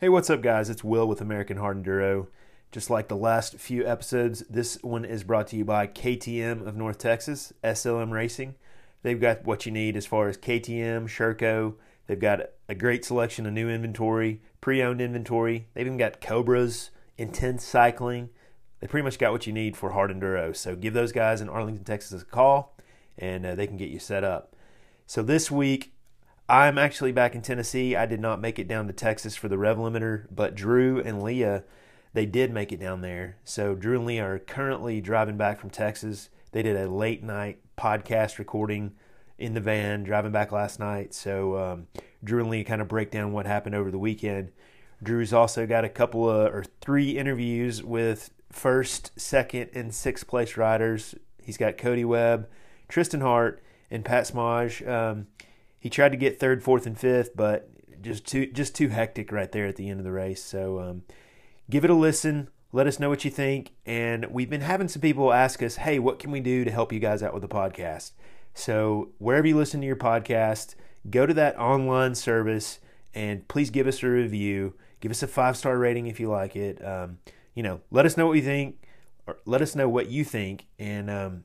Hey, what's up, guys? It's Will with American Hard Enduro. Just like the last few episodes, this one is brought to you by KTM of North Texas, SLM Racing. They've got what you need as far as KTM, Sherco. They've got a great selection of new inventory, pre owned inventory. They've even got Cobras, intense cycling. They pretty much got what you need for hard enduro. So give those guys in Arlington, Texas a call and uh, they can get you set up. So this week, I'm actually back in Tennessee. I did not make it down to Texas for the Rev Limiter, but Drew and Leah, they did make it down there. So Drew and Leah are currently driving back from Texas. They did a late night podcast recording in the van driving back last night. So um, Drew and Leah kind of break down what happened over the weekend. Drew's also got a couple of or three interviews with first, second, and sixth place riders. He's got Cody Webb, Tristan Hart, and Pat Smage. Um, he tried to get third, fourth, and fifth, but just too just too hectic right there at the end of the race. So um, give it a listen. Let us know what you think. And we've been having some people ask us, "Hey, what can we do to help you guys out with the podcast?" So wherever you listen to your podcast, go to that online service and please give us a review. Give us a five star rating if you like it. Um, you know, let us know what you think. Or let us know what you think, and um,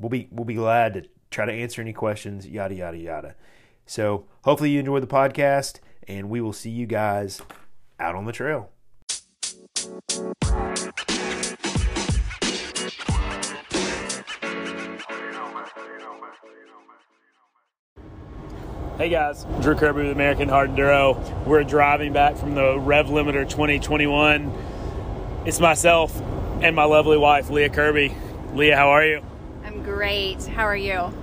we'll be we'll be glad to try to answer any questions. Yada yada yada. So hopefully you enjoyed the podcast, and we will see you guys out on the trail. Hey guys, Drew Kirby with American Hard Enduro. We're driving back from the Rev Limiter 2021. It's myself and my lovely wife, Leah Kirby. Leah, how are you? I'm great. How are you?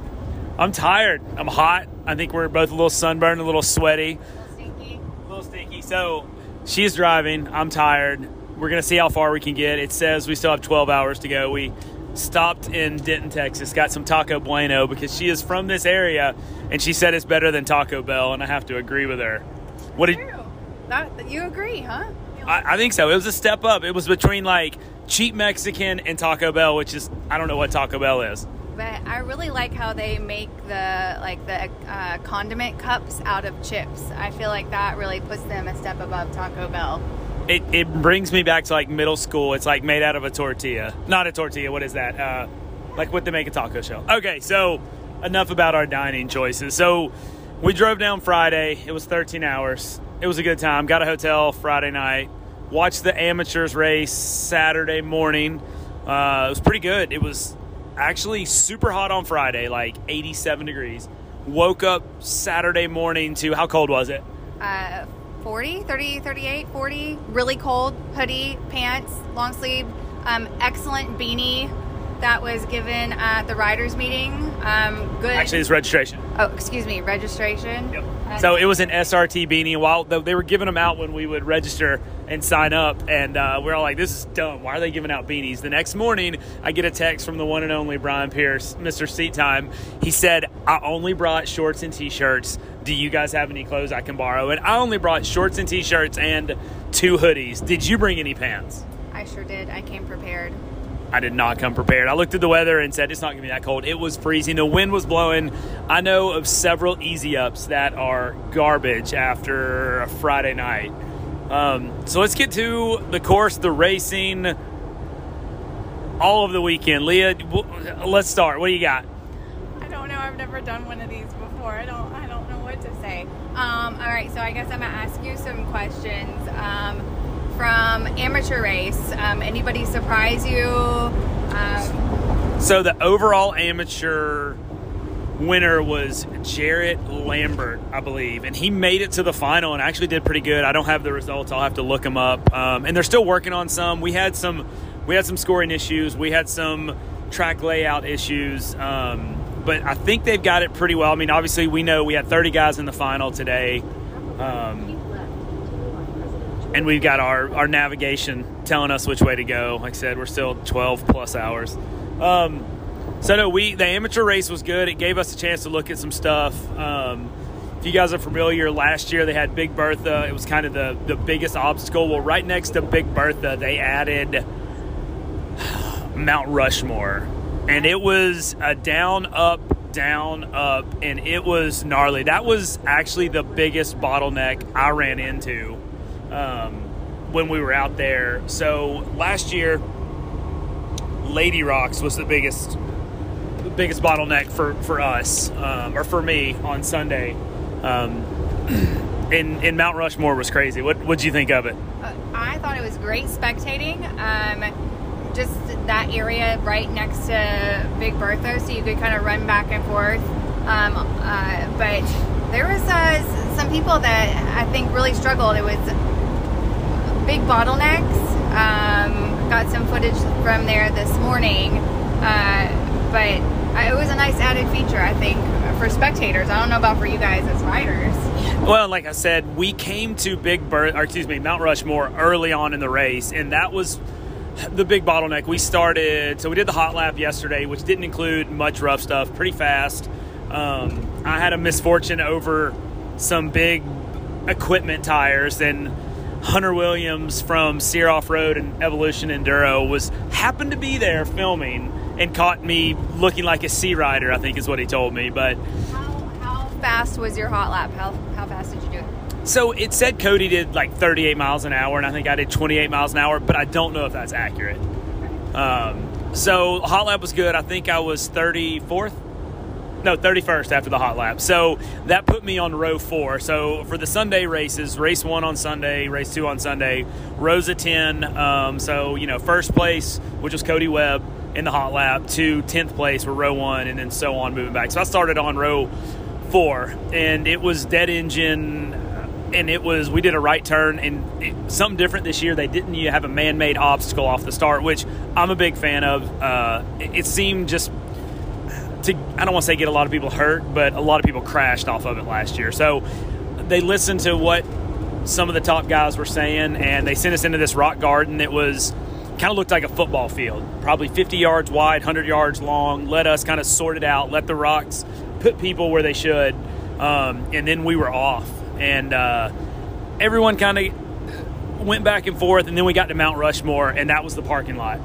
I'm tired. I'm hot. I think we're both a little sunburned, a little sweaty, Stinky. a little stinky. So she's driving. I'm tired. We're gonna see how far we can get. It says we still have 12 hours to go. We stopped in Denton, Texas, got some Taco Bueno because she is from this area, and she said it's better than Taco Bell, and I have to agree with her. What did True. That, you agree, huh? I, I think so? It was a step up. It was between like cheap Mexican and Taco Bell, which is I don't know what Taco Bell is. But I really like how they make the like the uh, condiment cups out of chips. I feel like that really puts them a step above Taco Bell. It, it brings me back to like middle school. It's like made out of a tortilla, not a tortilla. What is that? Uh, like what they make a taco shell. Okay, so enough about our dining choices. So we drove down Friday. It was 13 hours. It was a good time. Got a hotel Friday night. Watched the amateurs race Saturday morning. Uh, it was pretty good. It was actually super hot on Friday, like 87 degrees. Woke up Saturday morning to how cold was it? Uh, 40, 30, 38, 40. Really cold. Hoodie, pants, long sleeve. Um, excellent beanie that was given at the riders meeting. Um, good. Actually, it's registration. oh, excuse me, registration. Yep. Uh, So it was an SRT beanie. While they were giving them out when we would register and sign up, and uh, we're all like, "This is dumb. Why are they giving out beanies?" The next morning, I get a text from the one and only Brian Pierce, Mr. Seat Time. He said, "I only brought shorts and t-shirts. Do you guys have any clothes I can borrow?" And I only brought shorts and t-shirts and two hoodies. Did you bring any pants? I sure did. I came prepared. I did not come prepared. I looked at the weather and said it's not going to be that cold. It was freezing. The wind was blowing. I know of several easy ups that are garbage after a Friday night. Um, so let's get to the course, the racing, all of the weekend. Leah, w- let's start. What do you got? I don't know. I've never done one of these before. I don't. I don't know what to say. Um, all right. So I guess I'm gonna ask you some questions um, from amateur race. Um, anybody surprise you? Um, So the overall amateur winner was Jarrett Lambert, I believe, and he made it to the final and actually did pretty good. I don't have the results; I'll have to look them up. Um, and they're still working on some. We had some, we had some scoring issues. We had some track layout issues, um, but I think they've got it pretty well. I mean, obviously, we know we had 30 guys in the final today. Um, and we've got our, our navigation telling us which way to go. Like I said, we're still 12 plus hours. Um, so no, we the amateur race was good. It gave us a chance to look at some stuff. Um, if you guys are familiar, last year they had Big Bertha. It was kind of the the biggest obstacle. Well, right next to Big Bertha, they added Mount Rushmore, and it was a down up down up and it was gnarly that was actually the biggest bottleneck i ran into um, when we were out there. So last year, Lady Rocks was the biggest biggest bottleneck for for us um, or for me on Sunday. Um, in in Mount Rushmore was crazy. What what'd you think of it? Uh, I thought it was great spectating. Um, just that area right next to Big Bertha, so you could kind of run back and forth. Um, uh, but there was uh, some people that I think really struggled. It was big bottlenecks. Um, got some footage from there this morning, uh, but it was a nice added feature, I think, for spectators. I don't know about for you guys as riders. Well, like I said, we came to Big Bird, or excuse me, Mount Rushmore early on in the race, and that was the big bottleneck. We started, so we did the hot lap yesterday, which didn't include much rough stuff, pretty fast. Um, I had a misfortune over some big equipment tires, and Hunter Williams from Sear Off Road and Evolution Enduro was happened to be there filming and caught me looking like a sea rider. I think is what he told me. But how, how fast was your hot lap? How how fast did you do it? So it said Cody did like 38 miles an hour, and I think I did 28 miles an hour, but I don't know if that's accurate. Um, so hot lap was good. I think I was 34th. No, 31st after the hot lap. So that put me on row four. So for the Sunday races, race one on Sunday, race two on Sunday, rows of 10. Um, so, you know, first place, which was Cody Webb in the hot lap, to 10th place were row one, and then so on moving back. So I started on row four, and it was dead engine and it was we did a right turn and it, something different this year. They didn't you have a man-made obstacle off the start which i'm a big fan of. Uh, it, it, seemed just to i don't want to say get a lot of people hurt but a lot of people crashed off of it last year. So they listened to what some of the top guys were saying and they sent us into this rock garden that was kind of looked like a football field probably 50 yards wide 100 yards long let us kind of sort it out let the rocks put people where they should um, and then we were off and uh, everyone kind of went back and forth, and then we got to Mount Rushmore, and that was the parking lot.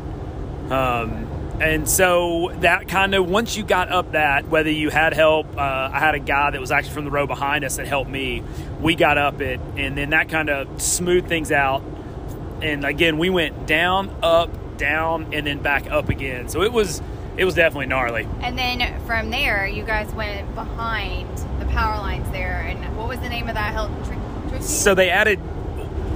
Um, and so that kind of once you got up that, whether you had help, uh, I had a guy that was actually from the row behind us that helped me. We got up it, and then that kind of smoothed things out. And again, we went down, up, down, and then back up again. So it was it was definitely gnarly. And then from there, you guys went behind the power lines there. And what was the name of that hill? Tricky? So they added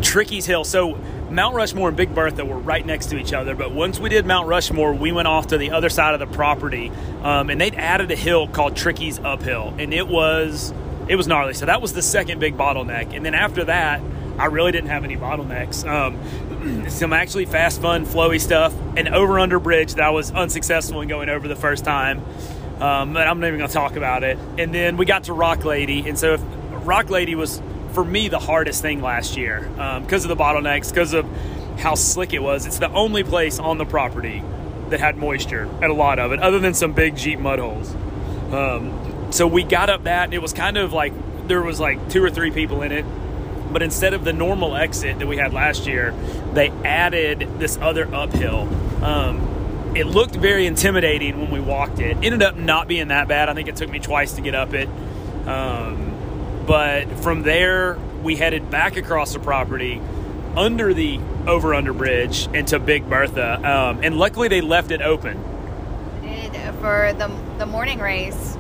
Tricky's Hill. So Mount Rushmore and Big Bertha were right next to each other. But once we did Mount Rushmore, we went off to the other side of the property, um, and they'd added a hill called Tricky's Uphill, and it was it was gnarly. So that was the second big bottleneck. And then after that, I really didn't have any bottlenecks. Um, some actually fast, fun, flowy stuff. An over under bridge that I was unsuccessful in going over the first time. Um, but I'm not even going to talk about it. And then we got to Rock Lady. And so if, Rock Lady was, for me, the hardest thing last year because um, of the bottlenecks, because of how slick it was. It's the only place on the property that had moisture at a lot of it, other than some big Jeep mud holes. Um, so we got up that, and it was kind of like there was like two or three people in it but instead of the normal exit that we had last year, they added this other uphill. Um, it looked very intimidating when we walked it. Ended up not being that bad. I think it took me twice to get up it. Um, but from there, we headed back across the property under the over under bridge into Big Bertha. Um, and luckily, they left it open. For the, the morning race,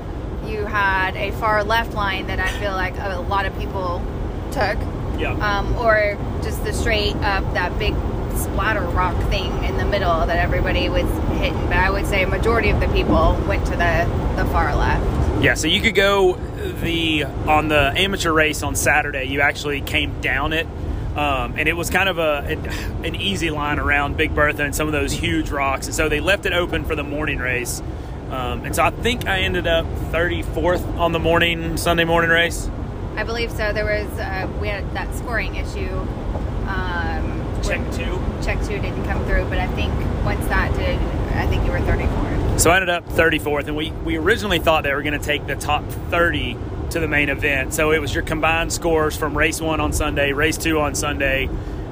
you had a far left line that I feel like a lot of people took. Yeah. Um, or just the straight up that big splatter rock thing in the middle that everybody was hitting. But I would say a majority of the people went to the, the far left. Yeah, so you could go the on the amateur race on Saturday. You actually came down it, um, and it was kind of a an easy line around Big Bertha and some of those huge rocks. And so they left it open for the morning race. Um, and so I think I ended up 34th on the morning Sunday morning race. I believe so. There was uh, we had that scoring issue. Um, check two. Check two didn't come through, but I think once that did, I think you were 34th. So I ended up 34th, and we we originally thought they were going to take the top 30 to the main event. So it was your combined scores from race one on Sunday, race two on Sunday,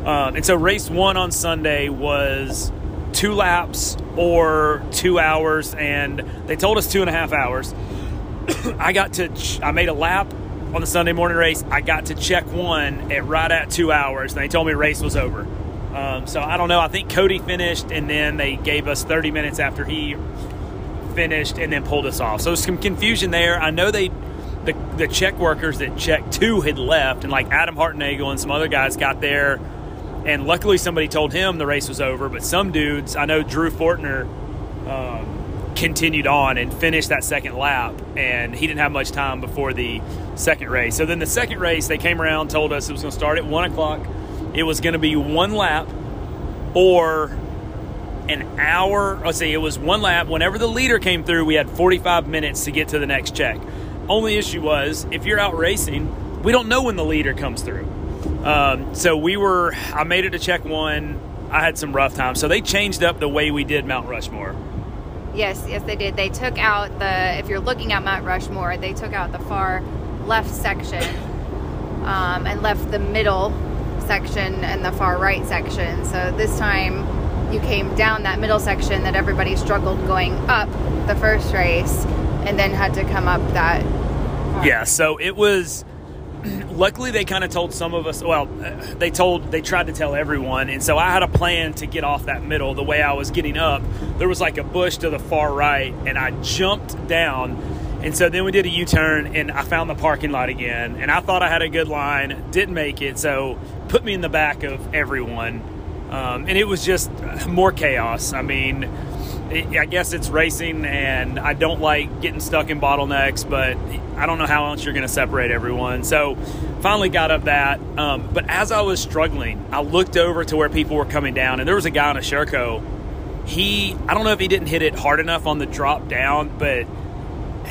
um, and so race one on Sunday was two laps or two hours, and they told us two and a half hours. I got to I made a lap on the Sunday morning race, I got to check one at right at two hours, and they told me race was over. Um, so I don't know. I think Cody finished, and then they gave us 30 minutes after he finished, and then pulled us off. So some confusion there. I know they. The, the check workers that check two had left, and like Adam Hartnagel and some other guys got there, and luckily somebody told him the race was over. But some dudes, I know Drew Fortner, um, continued on and finished that second lap, and he didn't have much time before the second race. So then the second race, they came around, told us it was going to start at one o'clock. It was going to be one lap or an hour. Let's see, it was one lap. Whenever the leader came through, we had 45 minutes to get to the next check. Only issue was if you're out racing, we don't know when the leader comes through. Um, so we were, I made it to check one. I had some rough times. So they changed up the way we did Mount Rushmore. Yes, yes, they did. They took out the, if you're looking at Mount Rushmore, they took out the far left section um, and left the middle section and the far right section. So this time you came down that middle section that everybody struggled going up the first race and then had to come up that. Yeah, so it was. Luckily, they kind of told some of us. Well, they told they tried to tell everyone, and so I had a plan to get off that middle. The way I was getting up, there was like a bush to the far right, and I jumped down. And so then we did a U turn, and I found the parking lot again. And I thought I had a good line, didn't make it, so put me in the back of everyone. Um, and it was just more chaos. I mean, I guess it's racing, and I don't like getting stuck in bottlenecks, but I don't know how else you're going to separate everyone. So finally got up that. Um, but as I was struggling, I looked over to where people were coming down, and there was a guy on a Sherco. He, I don't know if he didn't hit it hard enough on the drop down, but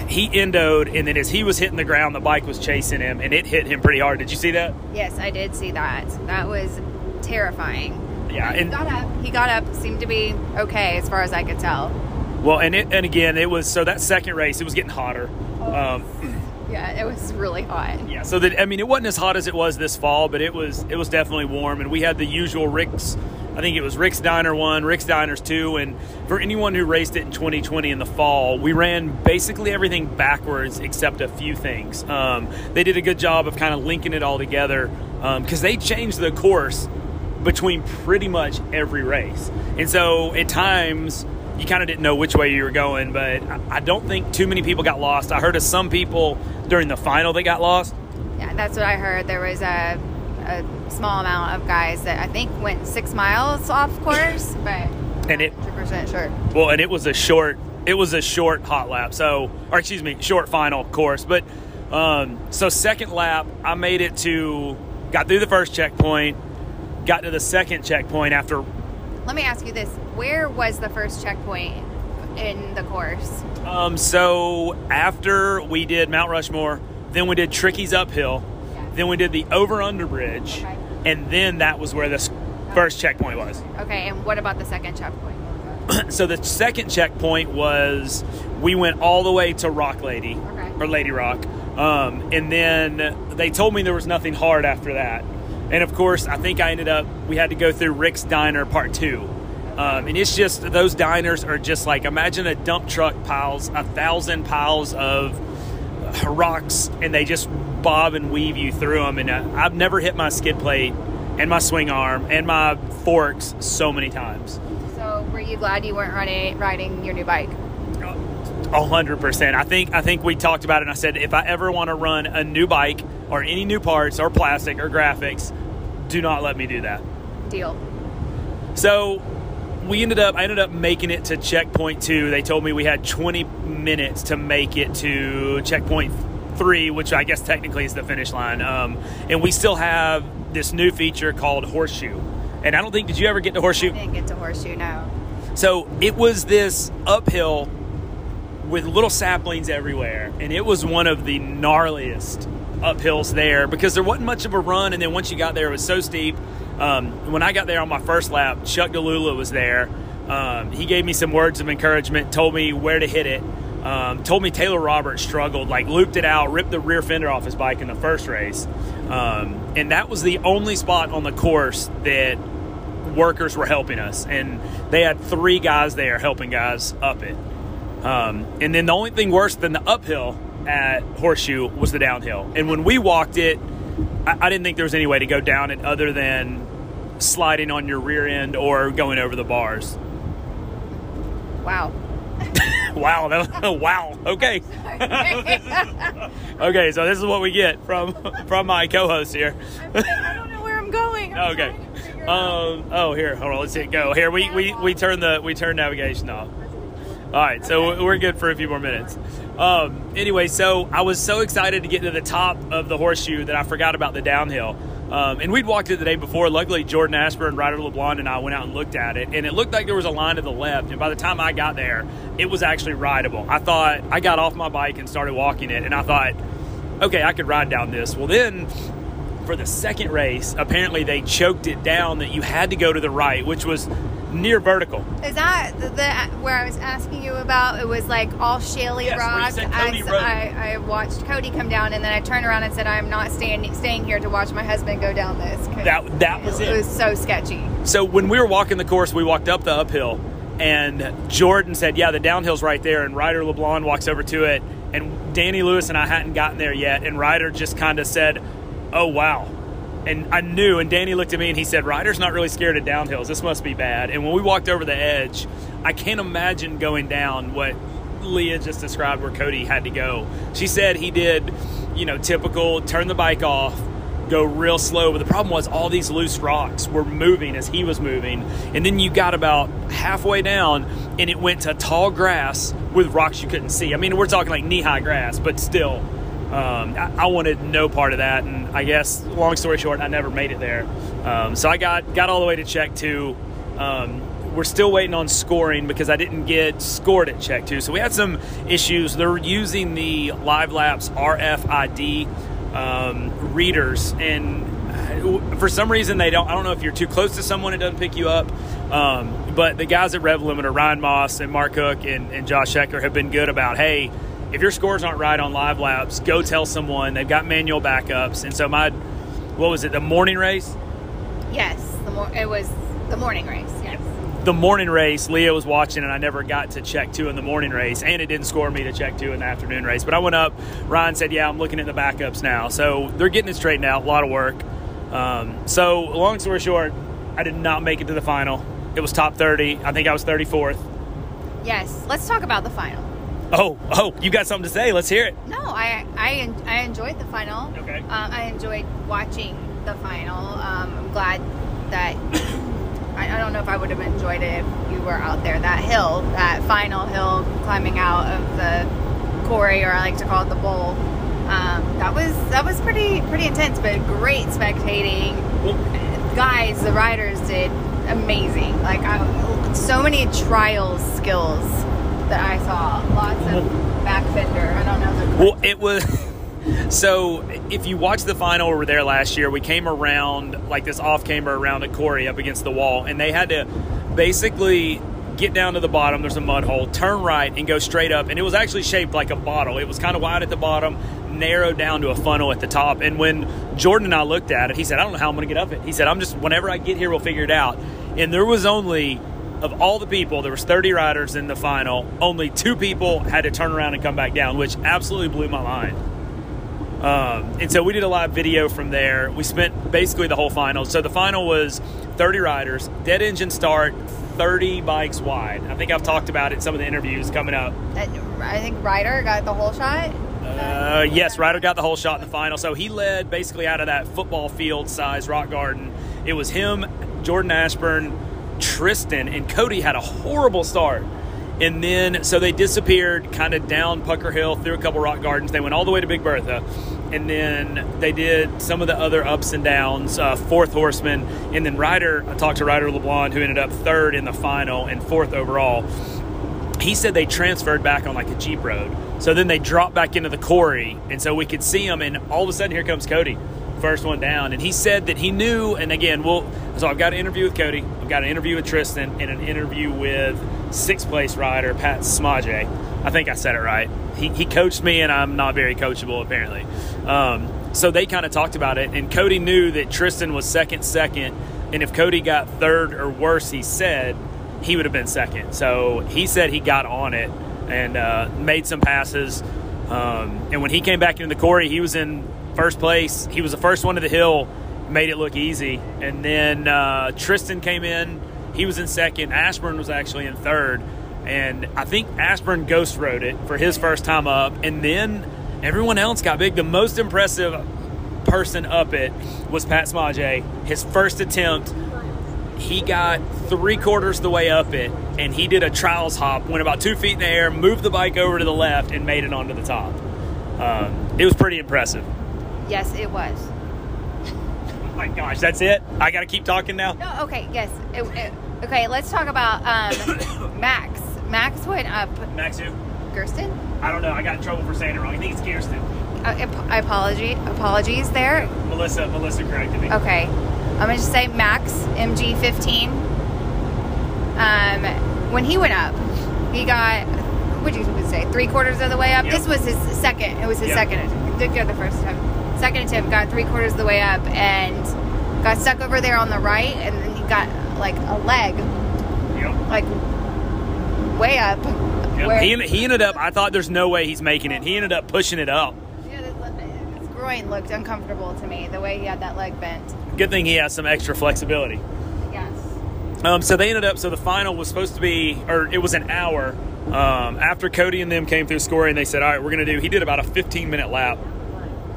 he endoed, and then as he was hitting the ground, the bike was chasing him, and it hit him pretty hard. Did you see that? Yes, I did see that. That was terrifying. Yeah, He and got up. He got up. Seemed to be okay as far as I could tell. well, and it, and again, it was so that second race, it was getting hotter. Um, Yeah, it was really hot. Yeah, so that I mean, it wasn't as hot as it was this fall, but it was it was definitely warm, and we had the usual Rick's. I think it was Rick's Diner one, Rick's Diners two, and for anyone who raced it in 2020 in the fall, we ran basically everything backwards except a few things. Um, they did a good job of kind of linking it all together because they changed the course between pretty much every race, and so at times you kind of didn't know which way you were going, but I don't think too many people got lost. I heard of some people during the final that got lost. Yeah, that's what I heard. There was a, a small amount of guys that I think went six miles off course, but And it 100% sure. well, and it was a short it was a short hot lap. So, or excuse me, short final course. But um, so second lap, I made it to got through the first checkpoint, got to the second checkpoint after Let me ask you this: Where was the first checkpoint in the course? Um, so after we did Mount Rushmore, then we did Tricky's uphill, Yeah. then we did the over under bridge, Okay. and then that was where the s- first checkpoint was. Okay, and what about the second checkpoint? So the second checkpoint was we went all the way to Rock Lady Okay. or Lady Rock, um, and then they told me there was nothing hard after that. And of course, I think I ended up we had to go through Rick's Diner Part Two, um, and it's just those diners are just like imagine a dump truck piles a thousand piles of rocks, and they just bob and weave you through them. And uh, I've never hit my skid plate and my swing arm and my forks so many times. So, were you glad you weren't riding riding your new bike? A hundred percent. I think I think we talked about it. and I said if I ever want to run a new bike or any new parts or plastic or graphics, do not let me do that. Deal. So we ended up. I ended up making it to checkpoint two. They told me we had 20 minutes to make it to checkpoint three, which I guess technically is the finish line. Um, and we still have this new feature called horseshoe. And I don't think did you ever get to horseshoe? I Didn't get to horseshoe now. So it was this uphill with little saplings everywhere, and it was one of the gnarliest uphills there because there wasn't much of a run. And then once you got there, it was so steep. Um, when I got there on my first lap, Chuck DeLula was there. Um, he gave me some words of encouragement, told me where to hit it. Um, told me Taylor Roberts struggled, like looped it out, ripped the rear fender off his bike in the first race, um, and that was the only spot on the course that workers were helping us, and they had three guys there helping guys up it. Um, and then the only thing worse than the uphill at Horseshoe was the downhill. And when we walked it, I, I didn't think there was any way to go down it other than sliding on your rear end or going over the bars. Wow. Wow, that, wow. Okay. okay, so this is what we get from from my co-host here. I don't know where I'm going. I'm Okay. trying to figure it out. Um. Oh, here. Hold on. Let's see it go. Here we we we turn the we turn navigation off. All right. So we're good for a few more minutes. Um. Anyway, so I was so excited to get to the top of the horseshoe that I forgot about the downhill. Um, and we'd walked it the day before. Luckily, Jordan Ashburn and Ryder LeBlanc and I went out and looked at it, and it looked like there was a line to the left. And by the time I got there, it was actually rideable. I thought I got off my bike and started walking it, and I thought, okay, I could ride down this. Well, then for the second race, apparently they choked it down that you had to go to the right, which was near vertical. Is that the, the where I was asking you about? It was like all shaly Yes, rock. as. I, I watched Cody come down, and then I turned around and said, "I'm not staying staying here to watch my husband go down this." That that was it it. was so sketchy. So when we were walking the course, we walked up the uphill, and Jordan said, "Yeah, the downhill's right there." And Ryder LeBlanc walks over to it, and Danny Lewis and I hadn't gotten there yet, and Ryder just kind of said, "Oh wow." And I knew, and Danny looked at me and he said, Ryder's not really scared of downhills. This must be bad. And when we walked over the edge, I can't imagine going down what Leah just described where Cody had to go. She said he did, you know, typical turn the bike off, go real slow. But the problem was all these loose rocks were moving as he was moving. And then you got about halfway down and it went to tall grass with rocks you couldn't see. I mean, we're talking like knee high grass, but still. Um, I, I wanted no part of that, and I guess, long story short, I never made it there. Um, so I got got all the way to check two. Um, we're still waiting on scoring because I didn't get scored at check two. So we had some issues. They're using the Live Laps RFID um, readers, and uh, for some reason they don't. I don't know if you're too close to someone, it doesn't pick you up. Um, but the guys at Rev Limiter, Ryan Moss and Mark Cook and, and Josh Hecker, have been good about hey, if your scores aren't right on Live Laps, go tell someone. They've got manual backups, and so my what was it? The morning race. Yes, the mor- it was the morning race. Yes. the morning race, Leah was watching, and I never got to check two in the morning race, and it didn't score me to check two in the afternoon race. But I went up. Ryan said, "Yeah, I'm looking at the backups now." So they're getting it straightened out. A lot of work. Um, so long story short, I did not make it to the final. It was top 30. I think I was 34th. Yes. Let's talk about the final. Oh, oh, you got something to say? Let's hear it. No, I I, I enjoyed the final. Okay. Um, I enjoyed watching the final. Um, I'm glad that I, I don't know if I would have enjoyed it if you were out there. That hill, that final hill, climbing out of the quarry, or I like to call it the bowl. Um, that was that was pretty pretty intense, but great spectating. Guys, the riders did amazing. Like I, so many trial skills that I saw. Lots of back fender. I don't know. Well, it was. So, if you watch the final, were there last year. We came around like this off camber around a quarry up against the wall, and they had to basically get down to the bottom. There's a mud hole, turn right, and go straight up. And it was actually shaped like a bottle. It was kind of wide at the bottom, narrowed down to a funnel at the top. And when Jordan and I looked at it, he said, "I don't know how I'm going to get up it." He said, "I'm just whenever I get here, we'll figure it out." And there was only of all the people, there was 30 riders in the final. Only two people had to turn around and come back down, which absolutely blew my mind. Um, and so we did a live video from there. We spent basically the whole final. So the final was 30 riders, dead engine start, 30 bikes wide. I think I've talked about it in some of the interviews coming up. I think Ryder got the whole shot. Uh, yes, Ryder got the whole shot in the final. So he led basically out of that football field size rock garden. It was him, Jordan Ashburn, Tristan, and Cody had a horrible start. And then, so they disappeared kind of down Pucker Hill through a couple rock gardens. They went all the way to Big Bertha. And then they did some of the other ups and downs, uh, fourth horseman. And then Ryder, I talked to Ryder LeBlanc, who ended up third in the final and fourth overall he said they transferred back on like a jeep road so then they dropped back into the quarry and so we could see them and all of a sudden here comes cody first one down and he said that he knew and again well so i've got an interview with cody i've got an interview with tristan and an interview with sixth place rider pat smage i think i said it right he, he coached me and i'm not very coachable apparently um, so they kind of talked about it and cody knew that tristan was second second and if cody got third or worse he said he would have been second. So he said he got on it and uh, made some passes. Um, and when he came back into the quarry, he was in first place. He was the first one to the hill, made it look easy. And then uh, Tristan came in. He was in second. Ashburn was actually in third. And I think Ashburn ghost rode it for his first time up. And then everyone else got big. The most impressive person up it was Pat Smage. His first attempt, he got three quarters the way up it, and he did a trials hop, went about two feet in the air, moved the bike over to the left, and made it onto the top. Um, it was pretty impressive. Yes, it was. Oh my gosh, that's it? I got to keep talking now? No, okay, yes. It, it, okay, let's talk about um, Max. Max went up. Max who? Gersten? I don't know. I got in trouble for saying it wrong. I think it's Kirsten. Uh, ap- apology, apologies there. Melissa, Melissa corrected me. Okay, I'm gonna just say Max MG15. Um, when he went up, he got what did you say? Three quarters of the way up. Yep. This was his second. It was his Yep. second. attempt. Did go the first time. Second attempt, got three quarters of the way up and got stuck over there on the right, and then he got like a leg, Yep. like way up. Yep. Where- He, he ended up, I thought there's no way he's making it. He ended up pushing it up. Yeah, his, his groin looked uncomfortable to me. The way he had that leg bent. Good thing he has some extra flexibility. Yes. Um, so they ended up. So the final was supposed to be, or it was an hour. Um, after Cody and them came through scoring, they said, "All right, we're going to do." He did about a 15 minute lap,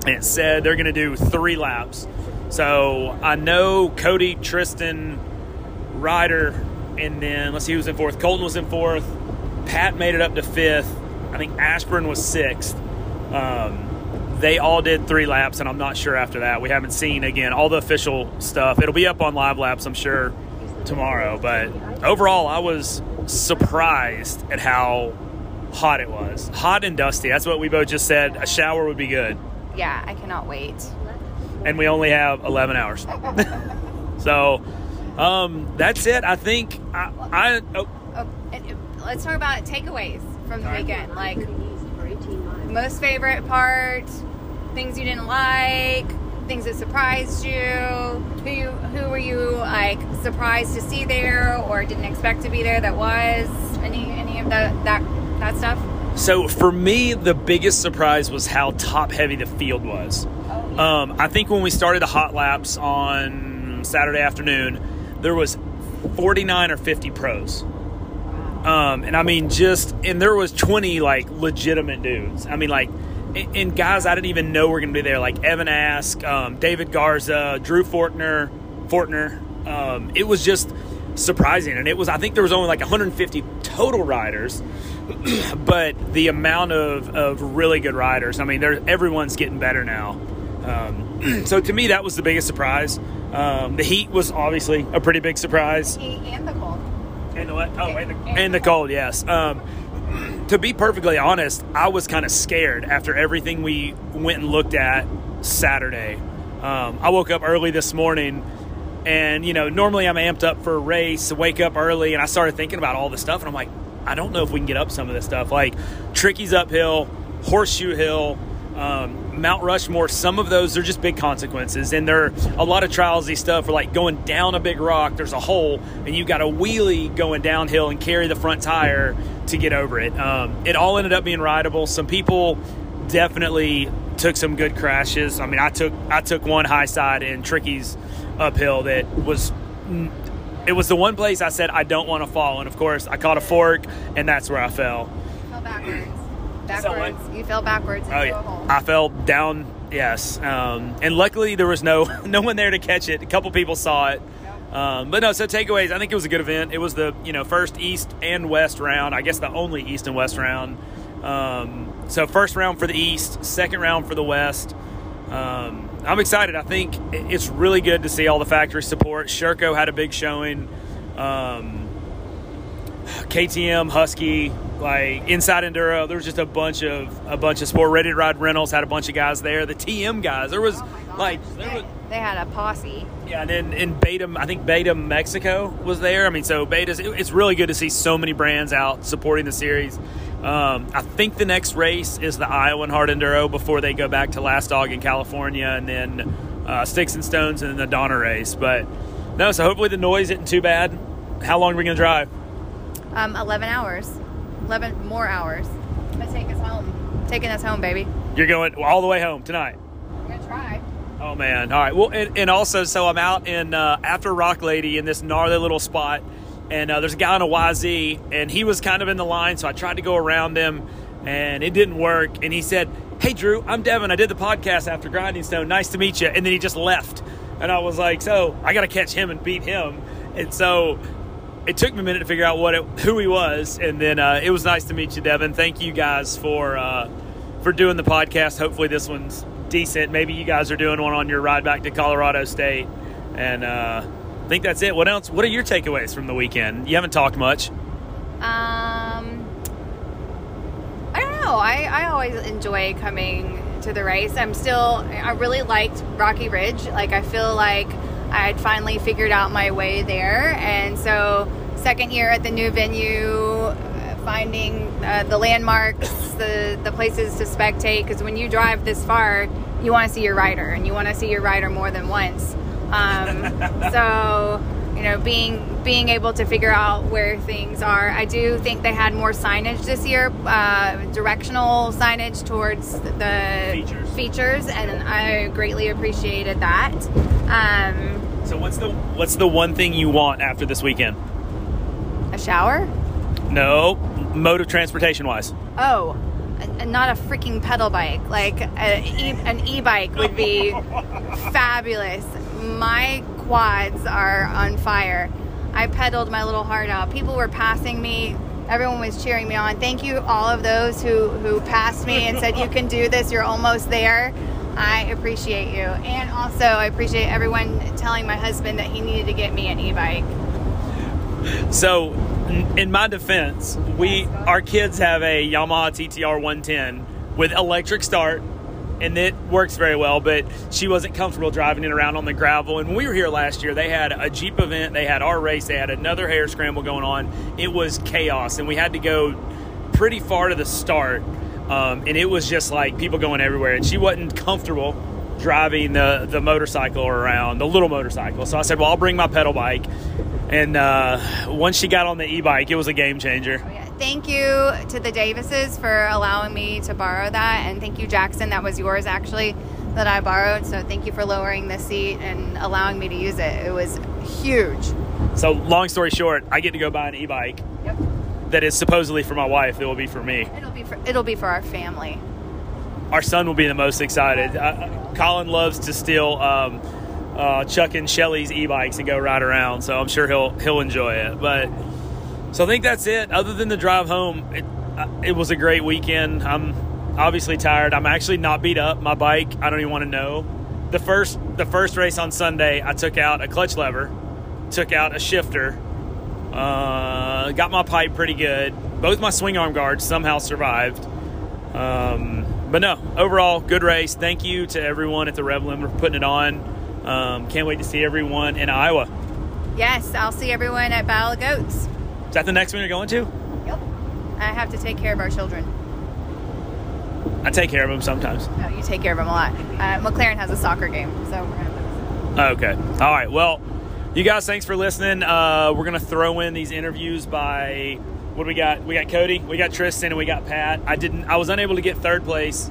it said they're going to do three laps. So I know Cody, Tristan, Ryder, and then let's see who was in fourth. Colton was in fourth. Pat made it up to fifth. I think Ashburn was sixth. Um, they all did three laps, and I'm not sure after that. We haven't seen again all the official stuff. It'll be up on Live Laps, I'm sure, tomorrow. But overall, I was surprised at how hot it was. Hot and dusty. That's what we both just said. A shower would be good, Yeah, I cannot wait. and we only have 11 hours. so um, that's it. I think I. I oh, Oh, uh, let's talk about takeaways from the weekend. Like most favorite part, things you didn't like, things that surprised you. Who you, who were you like surprised to see there or didn't expect to be there? That was any any of that that that stuff. So for me, the biggest surprise was how top heavy the field was. Um, I think when we started the hot laps on Saturday afternoon, there was 49 or 50 pros. Um, and I mean, just and there was 20 like legitimate dudes. I mean, like, and, and guys I didn't even know were going to be there, like Evan Ask, um, David Garza, Drew Fortner, Fortner. Um, it was just surprising, and it was. I think there was only like 150 total riders, but the amount of, of really good riders. I mean, there everyone's getting better now. Um, so to me, that was the biggest surprise. Um, the heat was obviously a pretty big surprise. And the cold. And the what? Oh, and the, And and the the cold, yes. Um, to be perfectly honest, I was kind of scared after everything we went and looked at Saturday. Um, I woke up early this morning, and you know, normally I'm amped up for a race. Wake up early, and I started thinking about all this stuff, and I'm like, I don't know if we can get up some of this stuff. Like Tricky's uphill, Horseshoe Hill. Um, Mount Rushmore, some of those are just big consequences, and there are a lot of trialsy stuff. Where like going down a big rock, there's a hole, and you've got a wheelie going downhill and carry the front tire to get over it. Um, it all ended up being rideable. Some people definitely took some good crashes. I mean, I took I took one high side in Tricky's uphill that was. It was the one place I said I don't want to fall, and of course I caught a fork, and that's where I fell. You fell backwards. Backwards. You fell backwards into Oh a yeah, hole. I fell down. Yes, um, and luckily there was no no one there to catch it. A couple people saw it, um, but no. So takeaways, I think it was a good event. It was the you know first East and West round. I guess the only East and West round. Um, so first round for the East, second round for the West. Um, I'm excited. I think it's really good to see all the factory support. Sherco had a big showing. Um, KTM, Husky, like Inside Enduro. There was just a bunch of a bunch of sport. Ready to Ride Rentals had a bunch of guys there. The TM guys. There was Oh like there they, was, they had a posse. yeah, and then in Beta, I think Beta Mexico was there. I mean, so Beta's. it- it's really good to see so many brands out supporting the series. Um, I think the next race is the Iowa Hard Enduro before they go back to Last Dog in California, and then uh, Sticks and Stones, and then the Donner race. But no, so hopefully the noise isn't too bad. How long are we gonna drive? Um, 11 hours. 11 more hours. Gonna take us home. taking us home, baby. You're going all the way home tonight. I'm gonna try. Oh man! All right. Well, and, and also, so I'm out in uh, after Rock Lady in this gnarly little spot, and uh, there's a guy on a YZ, and he was kind of in the line, so I tried to go around him, and it didn't work. And he said, "Hey, Drew, I'm Devin. I did the podcast after Grinding Stone. Nice to meet you." And then he just left, and I was like, "So I got to catch him and beat him." And so it took me a minute to figure out what it, who he was, and then uh, it was nice to meet you, Devin. Thank you guys for uh, for doing the podcast. Hopefully, this one's decent. Maybe you guys are doing one on your ride back to Colorado State, and uh, I think that's it. What else? What are your takeaways from the weekend? You haven't talked much. Um, I don't know. I, I always enjoy coming to the race. I'm still, I really liked Rocky Ridge. Like, I feel like I'd finally figured out my way there. And so, second year at the new venue, uh, finding uh, the landmarks, the, the places to spectate. Because when you drive this far, you want to see your rider, and you want to see your rider more than once. Um, so, you know, being being able to figure out where things are. I do think they had more signage this year, uh, directional signage towards the Features. features, and I greatly appreciated that. Um, So what's the what's the one thing you want after this weekend? a shower? No, mode of transportation wise. Oh, a- not a freaking pedal bike. Like a e- an e-bike would be fabulous. My quads are on fire. I pedaled my little heart out. People were passing me. Everyone was cheering me on. Thank you, all of those who who passed me and said, "You can do this. You're almost there." I appreciate you, and also I appreciate everyone telling my husband that he needed to get me an e-bike. So, in my defense, we our kids have a Yamaha TTR 110 with electric start, and it works very well. But she wasn't comfortable driving it around on the gravel. And when we were here last year, they had a Jeep event, they had our race, they had another hair scramble going on. It was chaos, and we had to go pretty far to the start, um, and it was just like people going everywhere. And she wasn't comfortable driving the the motorcycle around, the little motorcycle. So I said, "Well, I'll bring my pedal bike." And uh, once she got on the e-bike, it was a game changer. Oh, yeah. Thank you to the Davises for allowing me to borrow that, and thank you, Jackson. That was yours actually that I borrowed. So thank you for lowering the seat and allowing me to use it. It was huge. So, long story short, I get to go buy an e-bike Yep. that is supposedly for my wife. It will be for me. It'll be for it'll be for our family. Our son will be the most excited. Uh, Colin loves to steal um, uh, Chuck and Shelly's e-bikes and go ride around, so I'm sure he'll he'll enjoy it. But so I think that's it. Other than the drive home, it, uh, it was a great weekend. I'm obviously tired. I'm actually not beat up. My bike, I don't even want to know. The first the first race on Sunday, I took out a clutch lever, took out a shifter, uh, got my pipe pretty good. Both my swing arm guards somehow survived. Um, but no, overall, good race. Thank you to everyone at the Rev Limiter for putting it on. Um, can't wait to see everyone in Iowa. Yes, I'll see everyone at Battle of Goats. Is that the next one you're going to? Yep. I have to take care of our children. I take care of them sometimes. No, you take care of them a lot. Uh, McLaren has a soccer game, so we're gonna. Okay. All right. Well, you guys, thanks for listening. Uh, we're gonna throw in these interviews by what do we got? We got Cody, we got Tristan, and we got Pat. I didn't. I was unable to get third place,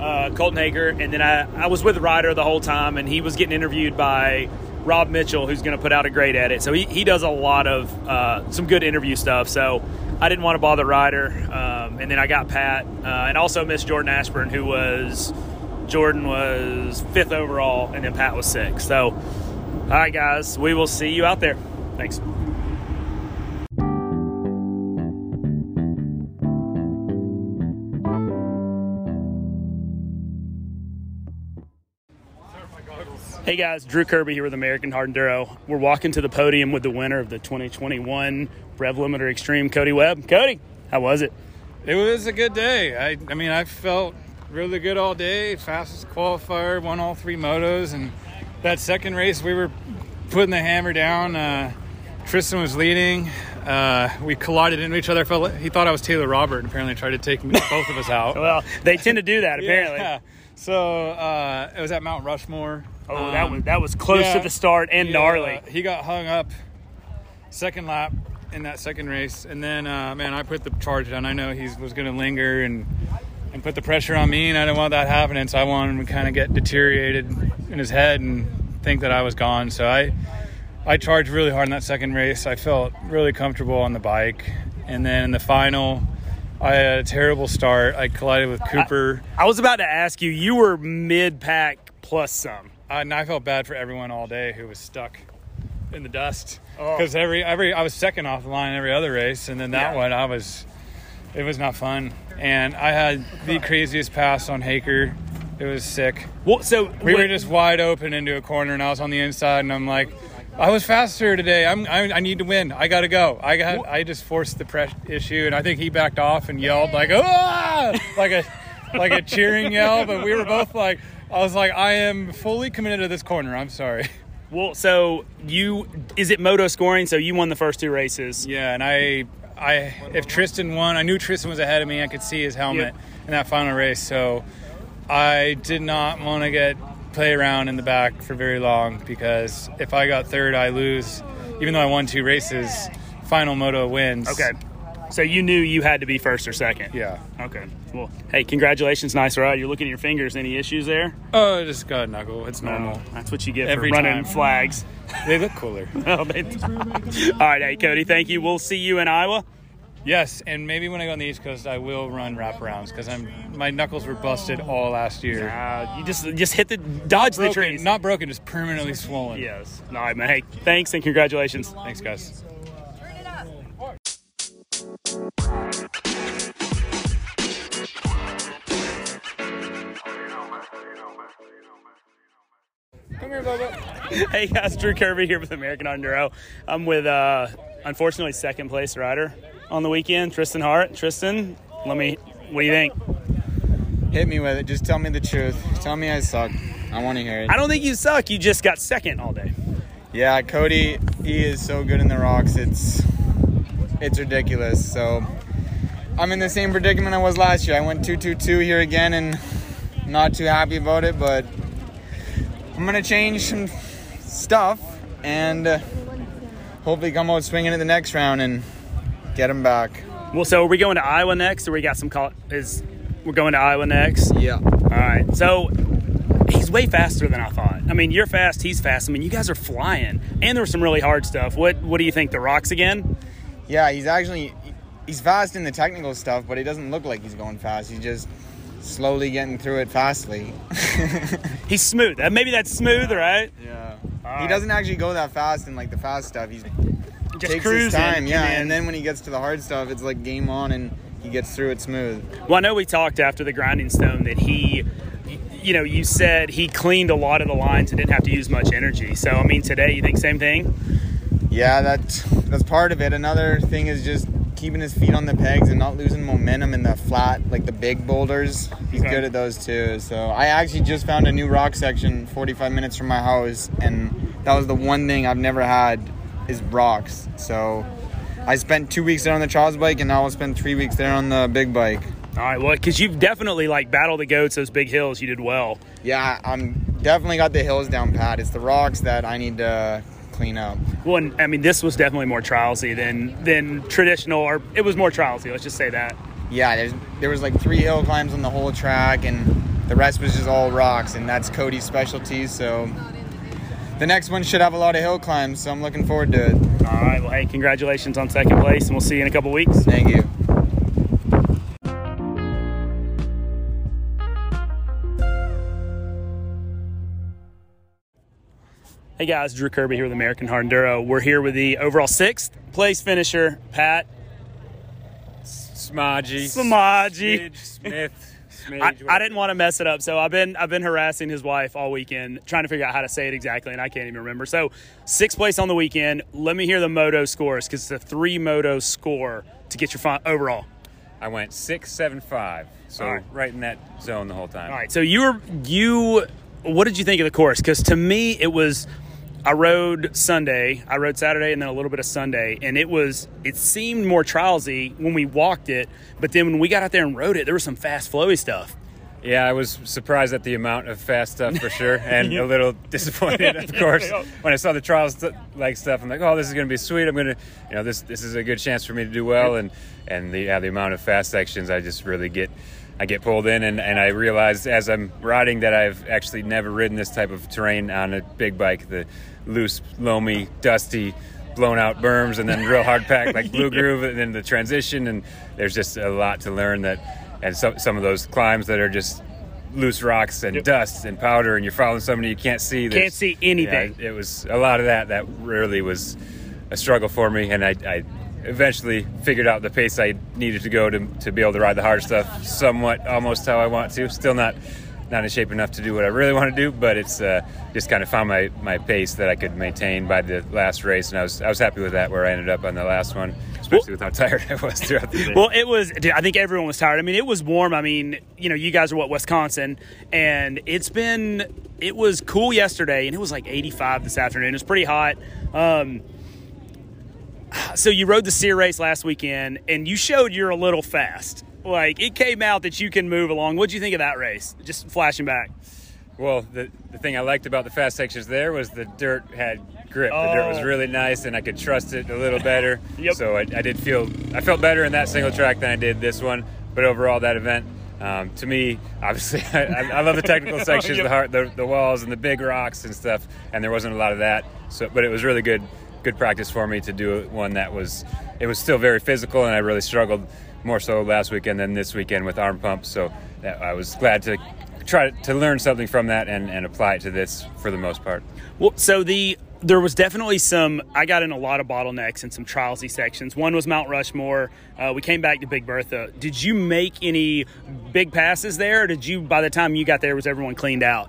uh, Colton Haaker, and then I I was with Ryder the whole time, and he was getting interviewed by Rob Mitchell, who's going to put out a great edit. So he, he does a lot of uh, some good interview stuff. So I didn't want to bother Ryder, um, and then I got Pat, uh, and also Miss Jordan Ashburn, who was Jordan was fifth overall, and then Pat was sixth. So, all right, guys, we will see you out there. Thanks. Hey guys, Drew Kirby here with American Hard Enduro. We're walking to the podium with the winner of the 2021 Rev Limiter Extreme, Cody Webb. Cody, how was it? It was a good day. I, I mean, I felt really good all day. Fastest qualifier, won all three motos, and that second race we were putting the hammer down. Uh, Tristan was leading. Uh, we collided into each other. He thought I was Taylor Robert, and apparently tried to take both of us out. Well, they tend to do that apparently. Yeah. So uh, it was at Mount Rushmore. Oh, that Um, was that was close yeah, to the start and he, gnarly. uh, he got hung up second lap in that second race, and then uh, man, I put the charge down. I know he was going to linger, and and put the pressure on me, and I didn't want that happening. So I wanted him to kind of get deteriorated in his head and think that I was gone. So I I charged really hard in that second race. I felt really comfortable on the bike, and then in the final, I had a terrible start. I collided with Cooper. I was about to ask you. You were mid pack plus some. Uh, and I felt bad for everyone all day who was stuck in the dust because every every I was second off the line every other race, and then that Yeah. one I was it was not fun. And I had the craziest pass on Haaker. It was sick. Well, so We were just wide open into a corner, and I was on the inside, and I'm like, I was faster today. I'm I, I need to win. I gotta go. I got I just forced the press issue, and I think he backed off and yelled like ah like a like a cheering yell. But we were both like. I was like, I am fully committed to this corner. I'm sorry. Well, so you is it moto scoring? So you won the first two races. Yeah, and I, I, if Tristan won, I knew Tristan was ahead of me. I could see his helmet Yep. in that final race, so I did not want to get play around in the back for very long because if I got third, I lose. Even though I won two races, final moto wins. Okay. So you knew you had to be first or second. Yeah. Okay. Well, hey, congratulations, nice ride. You're looking at your fingers. Any issues there? Oh, just got a knuckle. It's normal. That's what you get Every for running time. flags. They look cooler. Oh, they- All right, hey Cody, thank you. We'll see you in Iowa. yes, and maybe when I go on the East Coast, I will run wraparounds because I'm my knuckles were busted all last year. Uh, you just just hit the dodge the trees. not broken, just permanently swollen. yes. All right, man. Hey, thanks and congratulations. Thanks, guys. Turn it up. Hey guys, Drew Kirby here with American Enduro. I'm with uh, unfortunately second place rider on the weekend, Tristan Hart. Tristan, let me. What do you think? Hit me with it. Just tell me the truth. Tell me I suck. I want to hear it. I don't think you suck. You just got second all day. Yeah, Cody, he is so good in the rocks. It's it's ridiculous. So I'm in the same predicament I was last year. I went 2-2-2 here again and not too happy about it, but I'm to change some stuff and uh, hopefully come out swinging in the next round and get him back. Well, so are we going to Iowa next, or we got some call? Is we're going to Iowa next? Yeah. All right. So he's way faster than I thought. I mean, you're fast. He's fast. I mean, you guys are flying, and there was some really hard stuff. What What do you think? The rocks again? Yeah, he's actually he's fast in the technical stuff, but he doesn't look like he's going fast. He just slowly getting through it fastly. He's smooth. Uh, Maybe that's smooth, right? yeah. All He doesn't actually go that fast in like the fast stuff. He Just takes cruising. his time, yeah. And then when he gets to the hard stuff, it's like game on, and he gets through it smooth. Well, I know we talked after the grinding stone that he, you know, you said he cleaned a lot of the lines and didn't have to use much energy. So, I mean, today you think same thing? Yeah, that that's part of it. Another thing is just keeping his feet on the pegs and not losing momentum in the flat, like the big boulders. He's Okay. good at those too. So I actually just found a new rock section 45 minutes from my house, and that was the one thing I've never had is rocks. So I spent two weeks there on the trials bike, and now I'll spend three weeks there on the big bike. All right, well, because you've definitely like battled the goats, those big hills. You did well. Yeah, I'm definitely got the hills down pat. It's the rocks that I need to clean up. Well, and, I mean, this was definitely more trialsy than than traditional, or it was more trialsy. Let's just say that. yeah, there's there was like three hill climbs on the whole track, and the rest was just all rocks, and that's Cody's specialty. So the next one should have a lot of hill climbs, so I'm looking forward to it. All right, well, hey, congratulations on second place, and we'll see you in a couple weeks. Thank you. Hey guys, Drew Kirby here with American Hard Enduro. We're here with the overall sixth place finisher, Pat Smaji. Smidge, Smith. Smidge, I, I didn't want to mess it up, so I've been I've been harassing his wife all weekend, trying to figure out how to say it exactly, and I can't even remember. So sixth place on the weekend. Let me hear the moto scores because it's a three moto score to get your overall. I went six, seven, five. So right. right. in that zone the whole time. All right, so you were you. What did you think of the course? Because to me, it was. I rode Sunday, I rode Saturday, and then a little bit of Sunday, and it was. It seemed more trialsy when we walked it, but then when we got out there and rode it, there was some fast, flowy stuff. Yeah, I was surprised at the amount of fast stuff for sure, and Yeah. a little disappointed, of course, when I saw the trials st- like stuff. I'm like, oh, this is going to be sweet. I'm going to, you know, this this is a good chance for me to do well, and and the yeah, the amount of fast sections, I just really get I get pulled in, and, and I realize as I'm riding that I've actually never ridden this type of terrain on a big bike. The loose, loamy, dusty, blown out berms, and then real hard pack like Blue Groove, and then the transition. And there's just a lot to learn that, and some some of those climbs that are just loose rocks and dust and powder, and you're following somebody you can't see. Can't see anything. Yeah, it was a lot of that. That really was a struggle for me, and I, I eventually figured out the pace I needed to go to, to be able to ride the hard stuff somewhat almost how I want to. Still not not in shape enough to do what I really want to do, but it's uh, just kind of found my, my pace that I could maintain by the last race, and I was I was happy with that where I ended up on the last one, especially with how tired I was throughout the day. Well, it was. Dude, I think everyone was tired. I mean, it was warm. I mean, you know, you guys are what Wisconsin, and it's been. It was cool yesterday, and it was like 85 this afternoon. It's pretty hot. Um, so you rode the Sear race last weekend, and you showed you're a little fast. Like it came out that you can move along. What'd you think of that race? Just flashing back. Well, the, the thing I liked about the fast sections there was the dirt had grip. The dirt was Oh. really nice, and I could trust it a little better. Yep. So I, I did feel I felt better in that single track than I did this one. But overall, that event um, to me, obviously, I, I love the technical sections, Yep. the, hard, the the walls and the big rocks and stuff. And there wasn't a lot of that. So, but it was really good good practice for me to do one that was it was still very physical, and I really struggled more so last weekend than this weekend with arm pumps. So that, I was glad to try to learn something from that and, and apply it to this for the most part. Well, so the there was definitely some. I got in a lot of bottlenecks and some trialsy sections. One was Mount Rushmore. Uh, we came back to Big Bertha. Did you make any big passes there? Or did you, by the time you got there, was everyone cleaned out?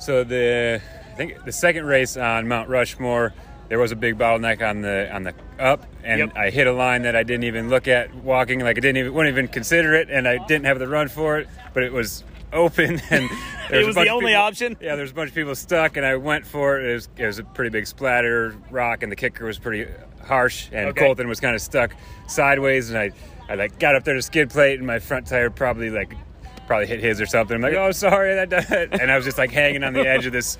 So the I think the second race on Mount Rushmore, there was a big bottleneck on the on the up, and Yep. I hit a line that I didn't even look at walking. Like I didn't even wouldn't even consider it, and I didn't have the run for it. But it was open, and It was the only people- option? Yeah, there was a bunch of people stuck, and I went for it. It was, it was a pretty big splatter rock, and the kicker was pretty harsh, and Okay. Colton was kind of stuck sideways, and I I like got up there to skid plate, and my front tire probably like probably hit his or something. I'm like, oh, sorry, that does it. And I was just like hanging on the edge of this